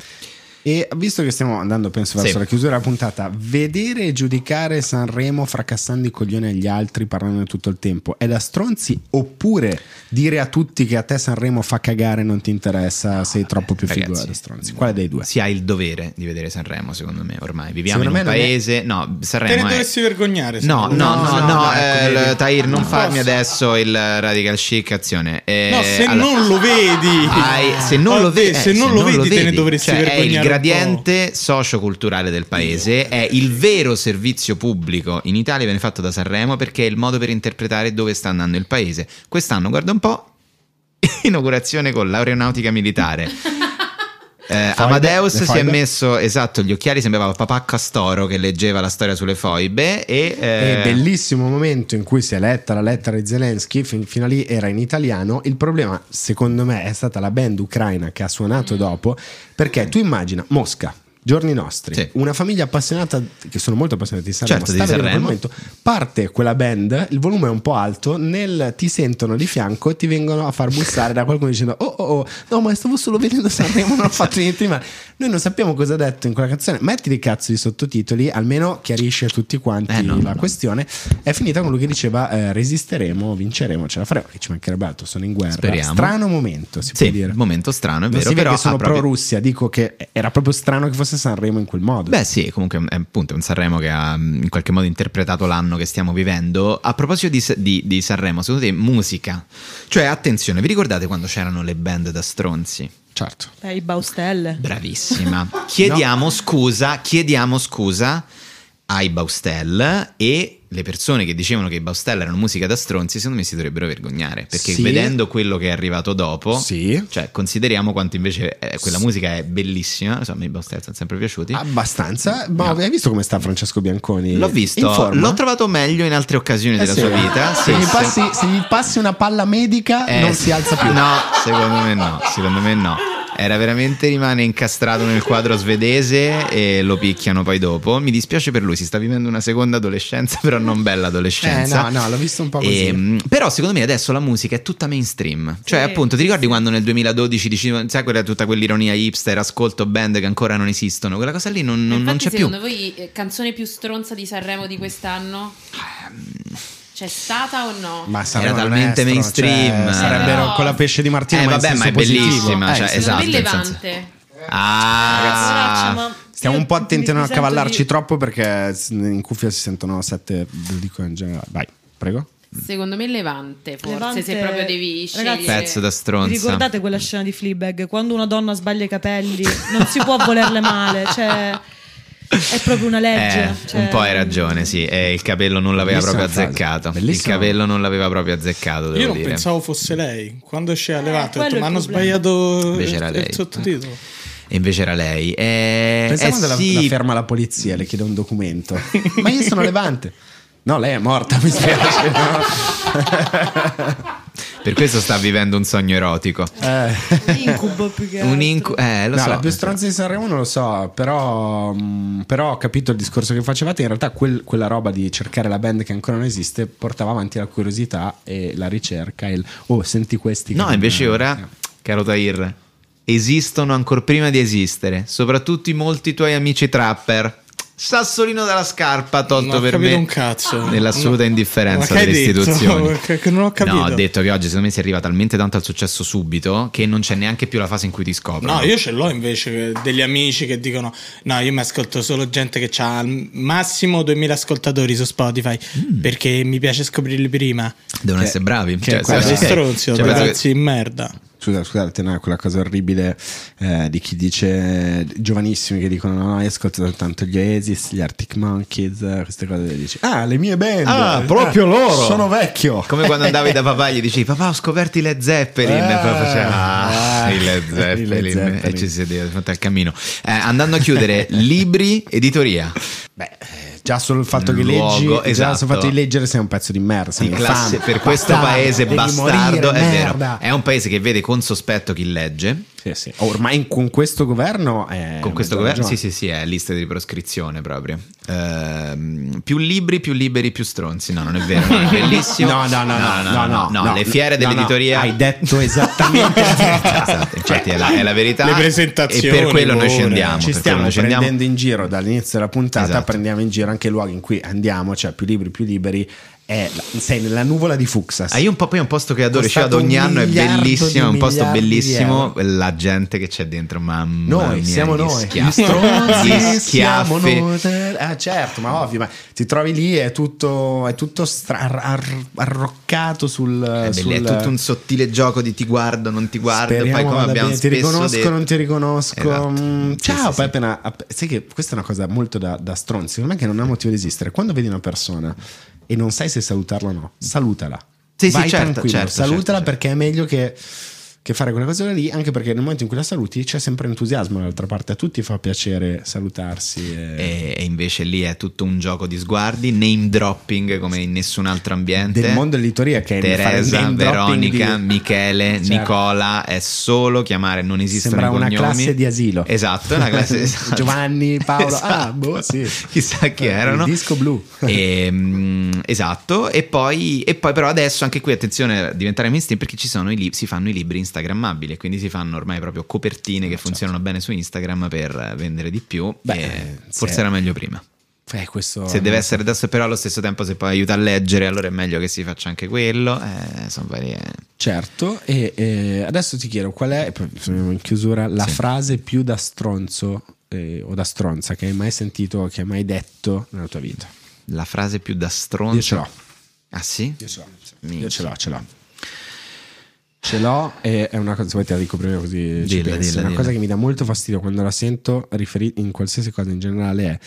E visto che stiamo andando, penso, verso Sì. la chiusura della puntata, vedere e giudicare Sanremo fracassando i coglioni agli altri, parlandone tutto il tempo, è da stronzi? Oppure dire a tutti che a te Sanremo fa cagare, non ti interessa, sei troppo più figo Ragazzi, da stronzi? Quale dei due? Si ha il dovere di vedere Sanremo, secondo me, ormai. Viviamo Secondo in un non è- paese... No, Te ne Sanremo è... dovresti vergognare. No, no, me. no, no, no, eh, ecco. Tahir, non Non farmi posso. adesso il radical chic azione. Eh, No, se allora- non lo vedi, Hai- se non Oh, lo vedi, se non lo vedi, te ne dovresti cioè, vergognare. Gradiente socioculturale del paese, è il vero servizio pubblico in Italia viene fatto da Sanremo perché è il modo per interpretare dove sta andando il paese. Quest'anno, guarda un po', [laughs] inaugurazione con l'aeronautica militare. Eh? Amadeus si è messo esatto gli occhiali sembrava papà Castoro che leggeva la storia sulle foibe e eh, bellissimo momento in cui si è letta la lettera di Zelensky, fin- fino a lì era in italiano. Il problema, secondo me, è stata la band ucraina che ha suonato dopo, perché tu immagina Mosca. Giorni nostri, Sì. una famiglia appassionata, che sono molto appassionati di Sanremo, Certo, sta vedendo momento, parte quella band, il volume è un po' alto, nel, ti sentono di fianco e ti vengono a far bussare da qualcuno dicendo oh oh oh, no ma stavo solo vedendo Sanremo, non ho fatto niente di male. Noi non sappiamo cosa ha detto in quella canzone, metti di cazzo di sottotitoli, almeno chiarisce a tutti quanti Eh, no, la no. questione. È finita con lui che diceva eh, resisteremo, vinceremo, ce la faremo, che ci mancherebbe altro, sono in guerra. Speriamo. Strano momento, si sì, può dire. momento strano, è Non vero, si vede però che sono ha proprio- pro Russia, dico che era proprio strano che fosse Sanremo in quel modo. Beh, sì, comunque è appunto un Sanremo che ha mm, in qualche modo interpretato l'anno che stiamo vivendo. A proposito di, di- di Sanremo, secondo te musica? Cioè, attenzione, vi ricordate quando c'erano le band da stronzi? certo. Eh, i Baustelle Bravissima. Chiediamo scusa, chiediamo scusa ai Baustelle e le persone che dicevano che i Baustelle erano musica da stronzi, secondo me si dovrebbero vergognare, perché Sì. vedendo quello che è arrivato dopo, Sì. cioè consideriamo quanto invece eh, quella musica è bellissima, insomma i Baustelle sono sempre piaciuti. Abbastanza. Ma No. hai visto come sta Francesco Bianconi? L'ho visto, l'ho trovato meglio in altre occasioni Eh della sì. sua vita. Se, Sì, gli passi, se gli passi una palla medica, Eh, non si alza più. No, secondo me no, secondo me no. Era veramente rimane incastrato nel quadro svedese e lo picchiano poi dopo. Mi dispiace per lui, si sta vivendo una seconda adolescenza, però non bella Eh, adolescenza. no, no, l'ho visto un po' così. Ehm, però secondo me adesso la musica è tutta mainstream. Cioè, Sì, appunto, ti ricordi sì. quando nel 2012 dicevo, sai, quella tutta quell'ironia hipster, ascolto band che ancora non esistono. Quella cosa lì non, non- non c'è più. secondo voi eh, canzone più stronza di Sanremo di quest'anno? C'è stata o no? Ma Era talmente è stro- mainstream. cioè, sarebbero No. con la pesce di Martino, Eh, ma vabbè, ma è positivo. bellissima, Eh, cioè, esatto. Levante. Ah, Poraccia, ma Stiamo un po' attenti a non accavallarci di- troppo perché in cuffia si sentono sette, lo dico in generale. Vai, prego. Secondo me Levante, forse Levante- se proprio devi Ragazzi, scegliere. pezzo da stronza. ricordate quella scena di Fleabag? Quando una donna sbaglia i capelli, non si può volerle male, cioè è proprio una legge. Eh, cioè- un po' hai ragione, sì. eh, il capello non l'aveva Bellissima proprio azzeccato. Il capello non l'aveva proprio azzeccato, devo Io non dire. pensavo fosse lei. Quando esce allevato, ho quello detto, è ma hanno sbagliato Invece era il, lei. il sottotitolo. E invece era lei. Eh, Pensavo eh, della sì. la ferma la polizia, le chiede un documento. Ma io sono Levante. [laughs] No, lei è morta, mi spiace. no? [laughs] Per questo sta vivendo un sogno erotico. Eh. Incubo più che altro. Un incu- eh, lo no, so. la più stronza di Sanremo non lo so, però, mh, però ho capito il discorso che facevate. In realtà quel- quella roba di cercare la band che ancora non esiste portava avanti la curiosità e la ricerca. E il, oh, senti questi. No, invece non- ora, caro Tahir, esistono ancora prima di esistere, soprattutto i molti tuoi amici trapper. Sassolino dalla scarpa tolto per me un cazzo. nell'assoluta No. indifferenza che delle detto? istituzioni. [laughs] Che non ho capito. No, ho detto che oggi secondo me si arriva talmente tanto al successo subito che non c'è neanche più la fase in cui ti scoprono. No, io ce l'ho invece degli amici che dicono: No, io mi ascolto solo gente che ha al massimo 2000 ascoltatori su Spotify perché mi piace scoprirli prima. Devono Che- essere bravi. che Cioè, Quasi stronzi, cioè, che- ragazzi in merda. Scusa, scusate, no, quella cosa orribile eh, di chi dice giovanissimi che dicono: No, no, io ascolto soltanto gli Oasis, gli Arctic Monkeys, eh, queste cose. E dici: Ah, le mie band! Ah, proprio Eh, loro! Sono vecchio! Come quando andavi da papà e gli dicevi papà ho scoperto i Led Zeppelin e poi faceva ah, Ah, i Led Zeppelin, Led Zeppelin. e ci sedeva fatto il cammino Eh, andando a chiudere [laughs] libri editoria Beh, eh, già solo il fatto che Luogo, leggi, già esatto. solo il fatto di leggere sei un pezzo di merda. sei classe per questo bastardo, paese bastardo morire, è vero merda. è un paese che vede con sospetto chi legge Sì, sì. Ormai con questo governo è con questo governo sì ragione. sì sì è lista di proscrizione proprio Ehm, più libri più liberi più stronzi no non è vero [laughs] no, è bellissimo No, no, no, no, no, no, no, no, le fiere no, no, dell'editoria hai detto esattamente [laughs] la verità. Esatto, infatti è, la, è la verità Le presentazioni, e per quello noi scendiamo Ci stiamo noi scendiamo. prendendo in giro dall'inizio della puntata, Esatto. prendiamo in giro anche i luoghi in cui andiamo, cioè più libri, più liberi. È, sei nella nuvola di Fuxas. Ah, io un po' poi è un posto che adoro, ci vado ogni anno, è bellissimo, è un posto bellissimo, la gente che c'è dentro, mamma Noi mia, siamo noi, schiaffi, gli schiaffi. noi. Ah, certo, ma ovvio, ma ti trovi lì è tutto, è tutto stra- ar- ar- arroccato sul, È, sul bello, è tutto un sottile gioco di ti guardo, non ti guardo, Speriamo poi come abbiamo bene. ti riconosco, detto- non ti riconosco. Esatto. Mm, Sì, Ciao, sì, poi sì. appena. app- sai che questa è una cosa molto da, da stronzi. Secondo me che non ha motivo di esistere. Quando vedi una persona e non sai se salutarla o no, salutala. Sì, sì, Vai certo, tranquillo, certo, salutala certo, perché è meglio che, che fare quella cosa lì. Anche perché nel momento in cui la saluti c'è sempre entusiasmo dall'altra parte. A tutti fa piacere salutarsi. e- E, invece lì è tutto un gioco di sguardi, name dropping come in nessun altro ambiente. Del mondo dell'editoria che è Teresa, dropping Veronica, di- Michele, Certo. Nicola, è solo chiamare, non esistono Sembra una cognomi. classe di asilo. Esatto, una classe [laughs] esatto. Giovanni, Paolo. Esatto. Ah, boh, sì. Chissà chi erano. Il disco blu. E, mm, esatto, e poi, e poi però adesso anche qui attenzione a diventare mainstream perché ci sono i lib- si fanno i libri instagrammabili, quindi si fanno ormai proprio copertine che funzionano bene su Instagram per vendere di più. Beh, e forse era meglio prima. Eh, Se deve essere adesso, però allo stesso tempo, se poi aiuta a leggere, allora è meglio che si faccia anche quello. Eh, sono varie. Certo, e eh, adesso ti chiedo qual è, e poi in chiusura, la Sì. frase più da stronzo eh, o da stronza che hai mai sentito, che hai mai detto nella tua vita? La frase più da stronzo. Io ce l'ho. Ah, sì? Io ce l'ho, io ce l'ho, ce l'ho. Ce l'ho e è una cosa, se vuoi te la dico prima così Dilla, dilla, una dilla. cosa che mi dà molto fastidio quando la sento riferi- in qualsiasi cosa in generale è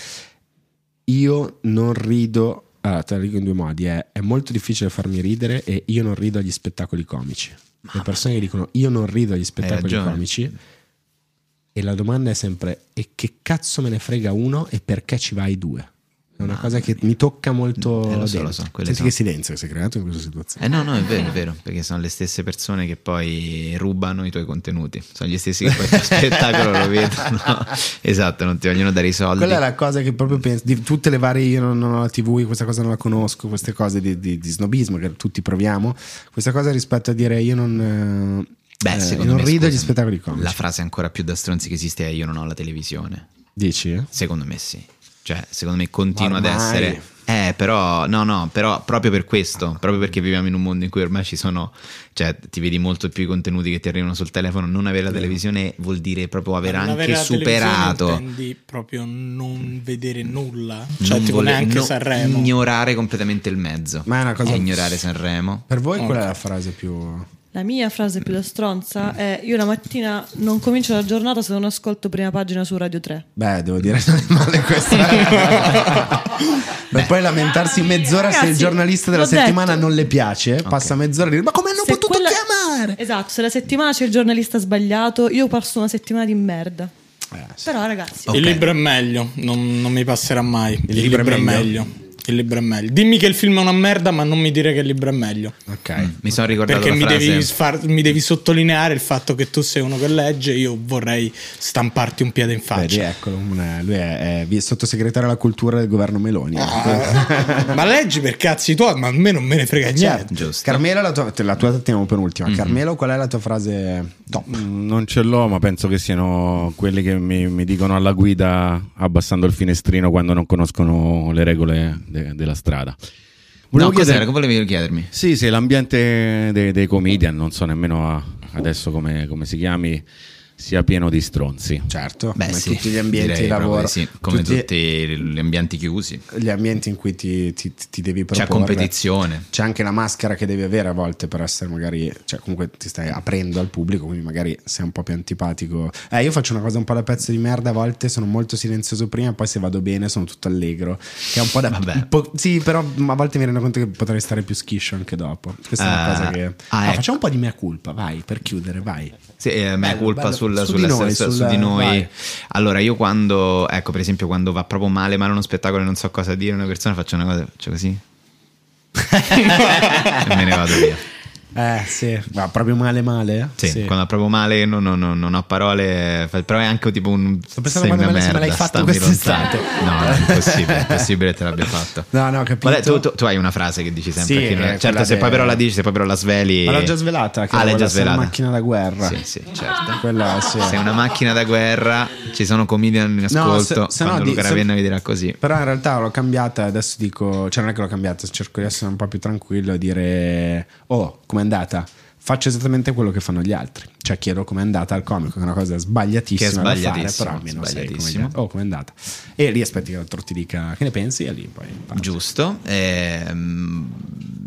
io non rido, allora te la dico in due modi, è, è molto difficile farmi ridere e io non rido agli spettacoli comici. Le persone che dicono io non rido agli spettacoli comici e la domanda è sempre e che cazzo me ne frega uno e perché ci vai due? È una cosa che mi tocca molto Eh, lo so, lo so, Senti sono- che silenzio che si è creato in questa situazione. Eh no, no, è vero, è vero, perché sono le stesse persone che poi rubano i tuoi contenuti. Sono gli stessi che poi il [laughs] tuo spettacolo lo vedono. Esatto, non ti vogliono dare i soldi. Quella è la cosa che proprio penso di tutte le varie. Io non, non ho la TV, questa cosa non la conosco, queste cose di, di- di snobismo che tutti proviamo. Questa cosa rispetto a dire io non. eh, Beh, eh, secondo non me, rido agli spettacoli comici. La frase ancora più da stronzi che esiste è io non ho la televisione. Dici? eh? Secondo me sì. Cioè, secondo me continua ad essere. Eh, però, no, no, però proprio per questo, proprio perché viviamo in un mondo in cui ormai ci sono, cioè, ti vedi molto più i contenuti che ti arrivano sul telefono. Non avere la televisione vuol dire proprio aver non anche superato. Intendi proprio non vedere nulla? non Cioè, tipo vole- neanche no, Sanremo. Ignorare completamente il mezzo. Ma è una cosa- ignorare Sanremo. Per voi qual Ok. è la frase più. La mia frase più da stronza è io la mattina non comincio la giornata se non ascolto prima pagina su Radio 3. Beh, devo dire, [laughs] non è male questa. per poi lamentarsi mezz'ora se il ragazzi, giornalista della settimana detto. non le piace. Passa mezz'ora e dire: Ma come hanno Se potuto quella- chiamare? Esatto, se la settimana c'è il giornalista sbagliato, io passo una settimana di merda. Eh, sì. Però ragazzi, Ok. Il libro è meglio, non, non mi passerà mai. Il, libro libro, è è meglio? meglio. Il libro è meglio. Dimmi che il film è una merda, ma non mi dire che il libro è meglio. Ok. Mi sono ricordato Perché la mi frase... devi, far- mi devi sottolineare il fatto che tu sei uno che legge. Io vorrei stamparti un piede in Vedi, faccia. eccolo, un- lui è, è sottosegretario alla cultura del governo Meloni. Ah, [laughs] ma leggi per cazzi tuoi, ma a me non me ne frega niente. Certo. Giusto. Carmelo, la tua, la tua teniamo per ultima. Mhm. Carmelo, qual è la tua frase top? Mm, Non ce l'ho, ma penso che siano quelli che mi, mi dicono alla guida abbassando il finestrino quando non conoscono le regole de- della strada. No, Volevo cos'era? chiedere- Che volevi chiedermi? Sì, sì, l'ambiente dei, dei comedian, non so nemmeno adesso come, come si chiami, sia pieno di stronzi. Certo, Beh, come sì, tutti gli ambienti direi di lavoro, sì, come tutti tutti gli ambienti chiusi. gli ambienti in cui ti, ti- ti devi C'è proporre. competizione. C'è anche la maschera che devi avere a volte per essere magari, cioè comunque ti stai aprendo al pubblico, quindi magari sei un po' più antipatico. Eh, io faccio una cosa un po' da pezzo di merda, a volte sono molto silenzioso prima, poi se vado bene sono tutto allegro. Che è un po' da... Vabbè. un po'- sì, però a volte mi rendo conto che potrei stare più schiscio anche dopo. Questa è una Ah, cosa che... ah, Ah, ecco. facciamo un po' di mea culpa, vai, per chiudere, vai. Sì, eh, mea Bello, colpa bello. Sul, Su di sull'essere- noi, su sul- di noi. vai. Allora, io quando, ecco, per esempio, quando va proprio male, male uno spettacolo e non so cosa dire a una persona, faccio una cosa, faccio così. [laughs] e me ne vado via. Eh, sì, va proprio male male? Sì, quando va proprio male non, non- non- non ho parole, però è anche tipo un Sto pensando sei quando se me l'hai fatto quest'estate. lontano. [laughs] No, è impossibile, è impossibile che te l'abbia fatto. No, no, capito. Guarda, tu, tu- tu hai una frase che dici sempre. Sì, a chi non- che è certo, se poi però la dici, se poi però la sveli. Ma l'ho già svelata, che ah, l'hai già svelata. una macchina da guerra. Sì, sì, certo. Quella, sì. Sei una macchina da guerra, ci sono comedian in No, ascolto. se- se no quando di- Luca se- Ravenna vi dirà così. Però in realtà l'ho cambiata adesso dico, cioè non è che l'ho cambiata, cerco di essere un po' più tranquillo e dire, oh, com'è andata? Faccio esattamente quello che fanno gli altri, cioè chiedo com'è andata al comico, che è una cosa sbagliatissima, Che è da fare, però almeno sai come oh, com'è andata. E lì aspetti che l'altro ti dica che ne pensi e lì poi parti. Giusto. Ehm,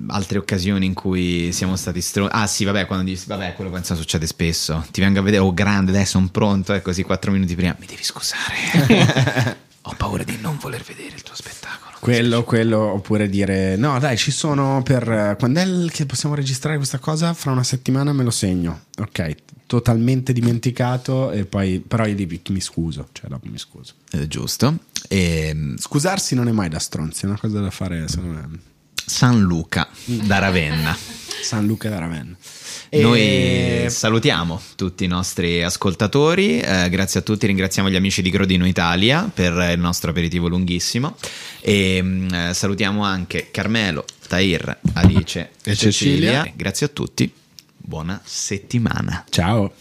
altre occasioni in cui siamo stati stronzi. Ah, sì, vabbè, quando dici, vabbè, quello penso succede spesso. Ti vengo a vedere, oh, grande, dai, sono pronto. E così quattro minuti prima mi devi scusare. [laughs] Ho paura di non voler vedere il tuo spettacolo. Quello, quello, oppure dire no, dai, ci sono per quando è che possiamo registrare questa cosa? Fra una settimana me lo segno. Ok, totalmente dimenticato, e poi però io dico, mi scuso, cioè dopo mi scuso. Eh, giusto. Ehm, Scusarsi non è mai da stronzi, è una cosa da fare secondo me. San Luca da Ravenna. San Luca da Ravenna. Noi E- salutiamo tutti i nostri ascoltatori, eh, grazie a tutti, ringraziamo gli amici di Grodino Italia per il nostro aperitivo lunghissimo e mm, eh, salutiamo anche Carmelo, Tahir, Alice e E Cecilia. Cecilia. Grazie a tutti, buona settimana. Ciao.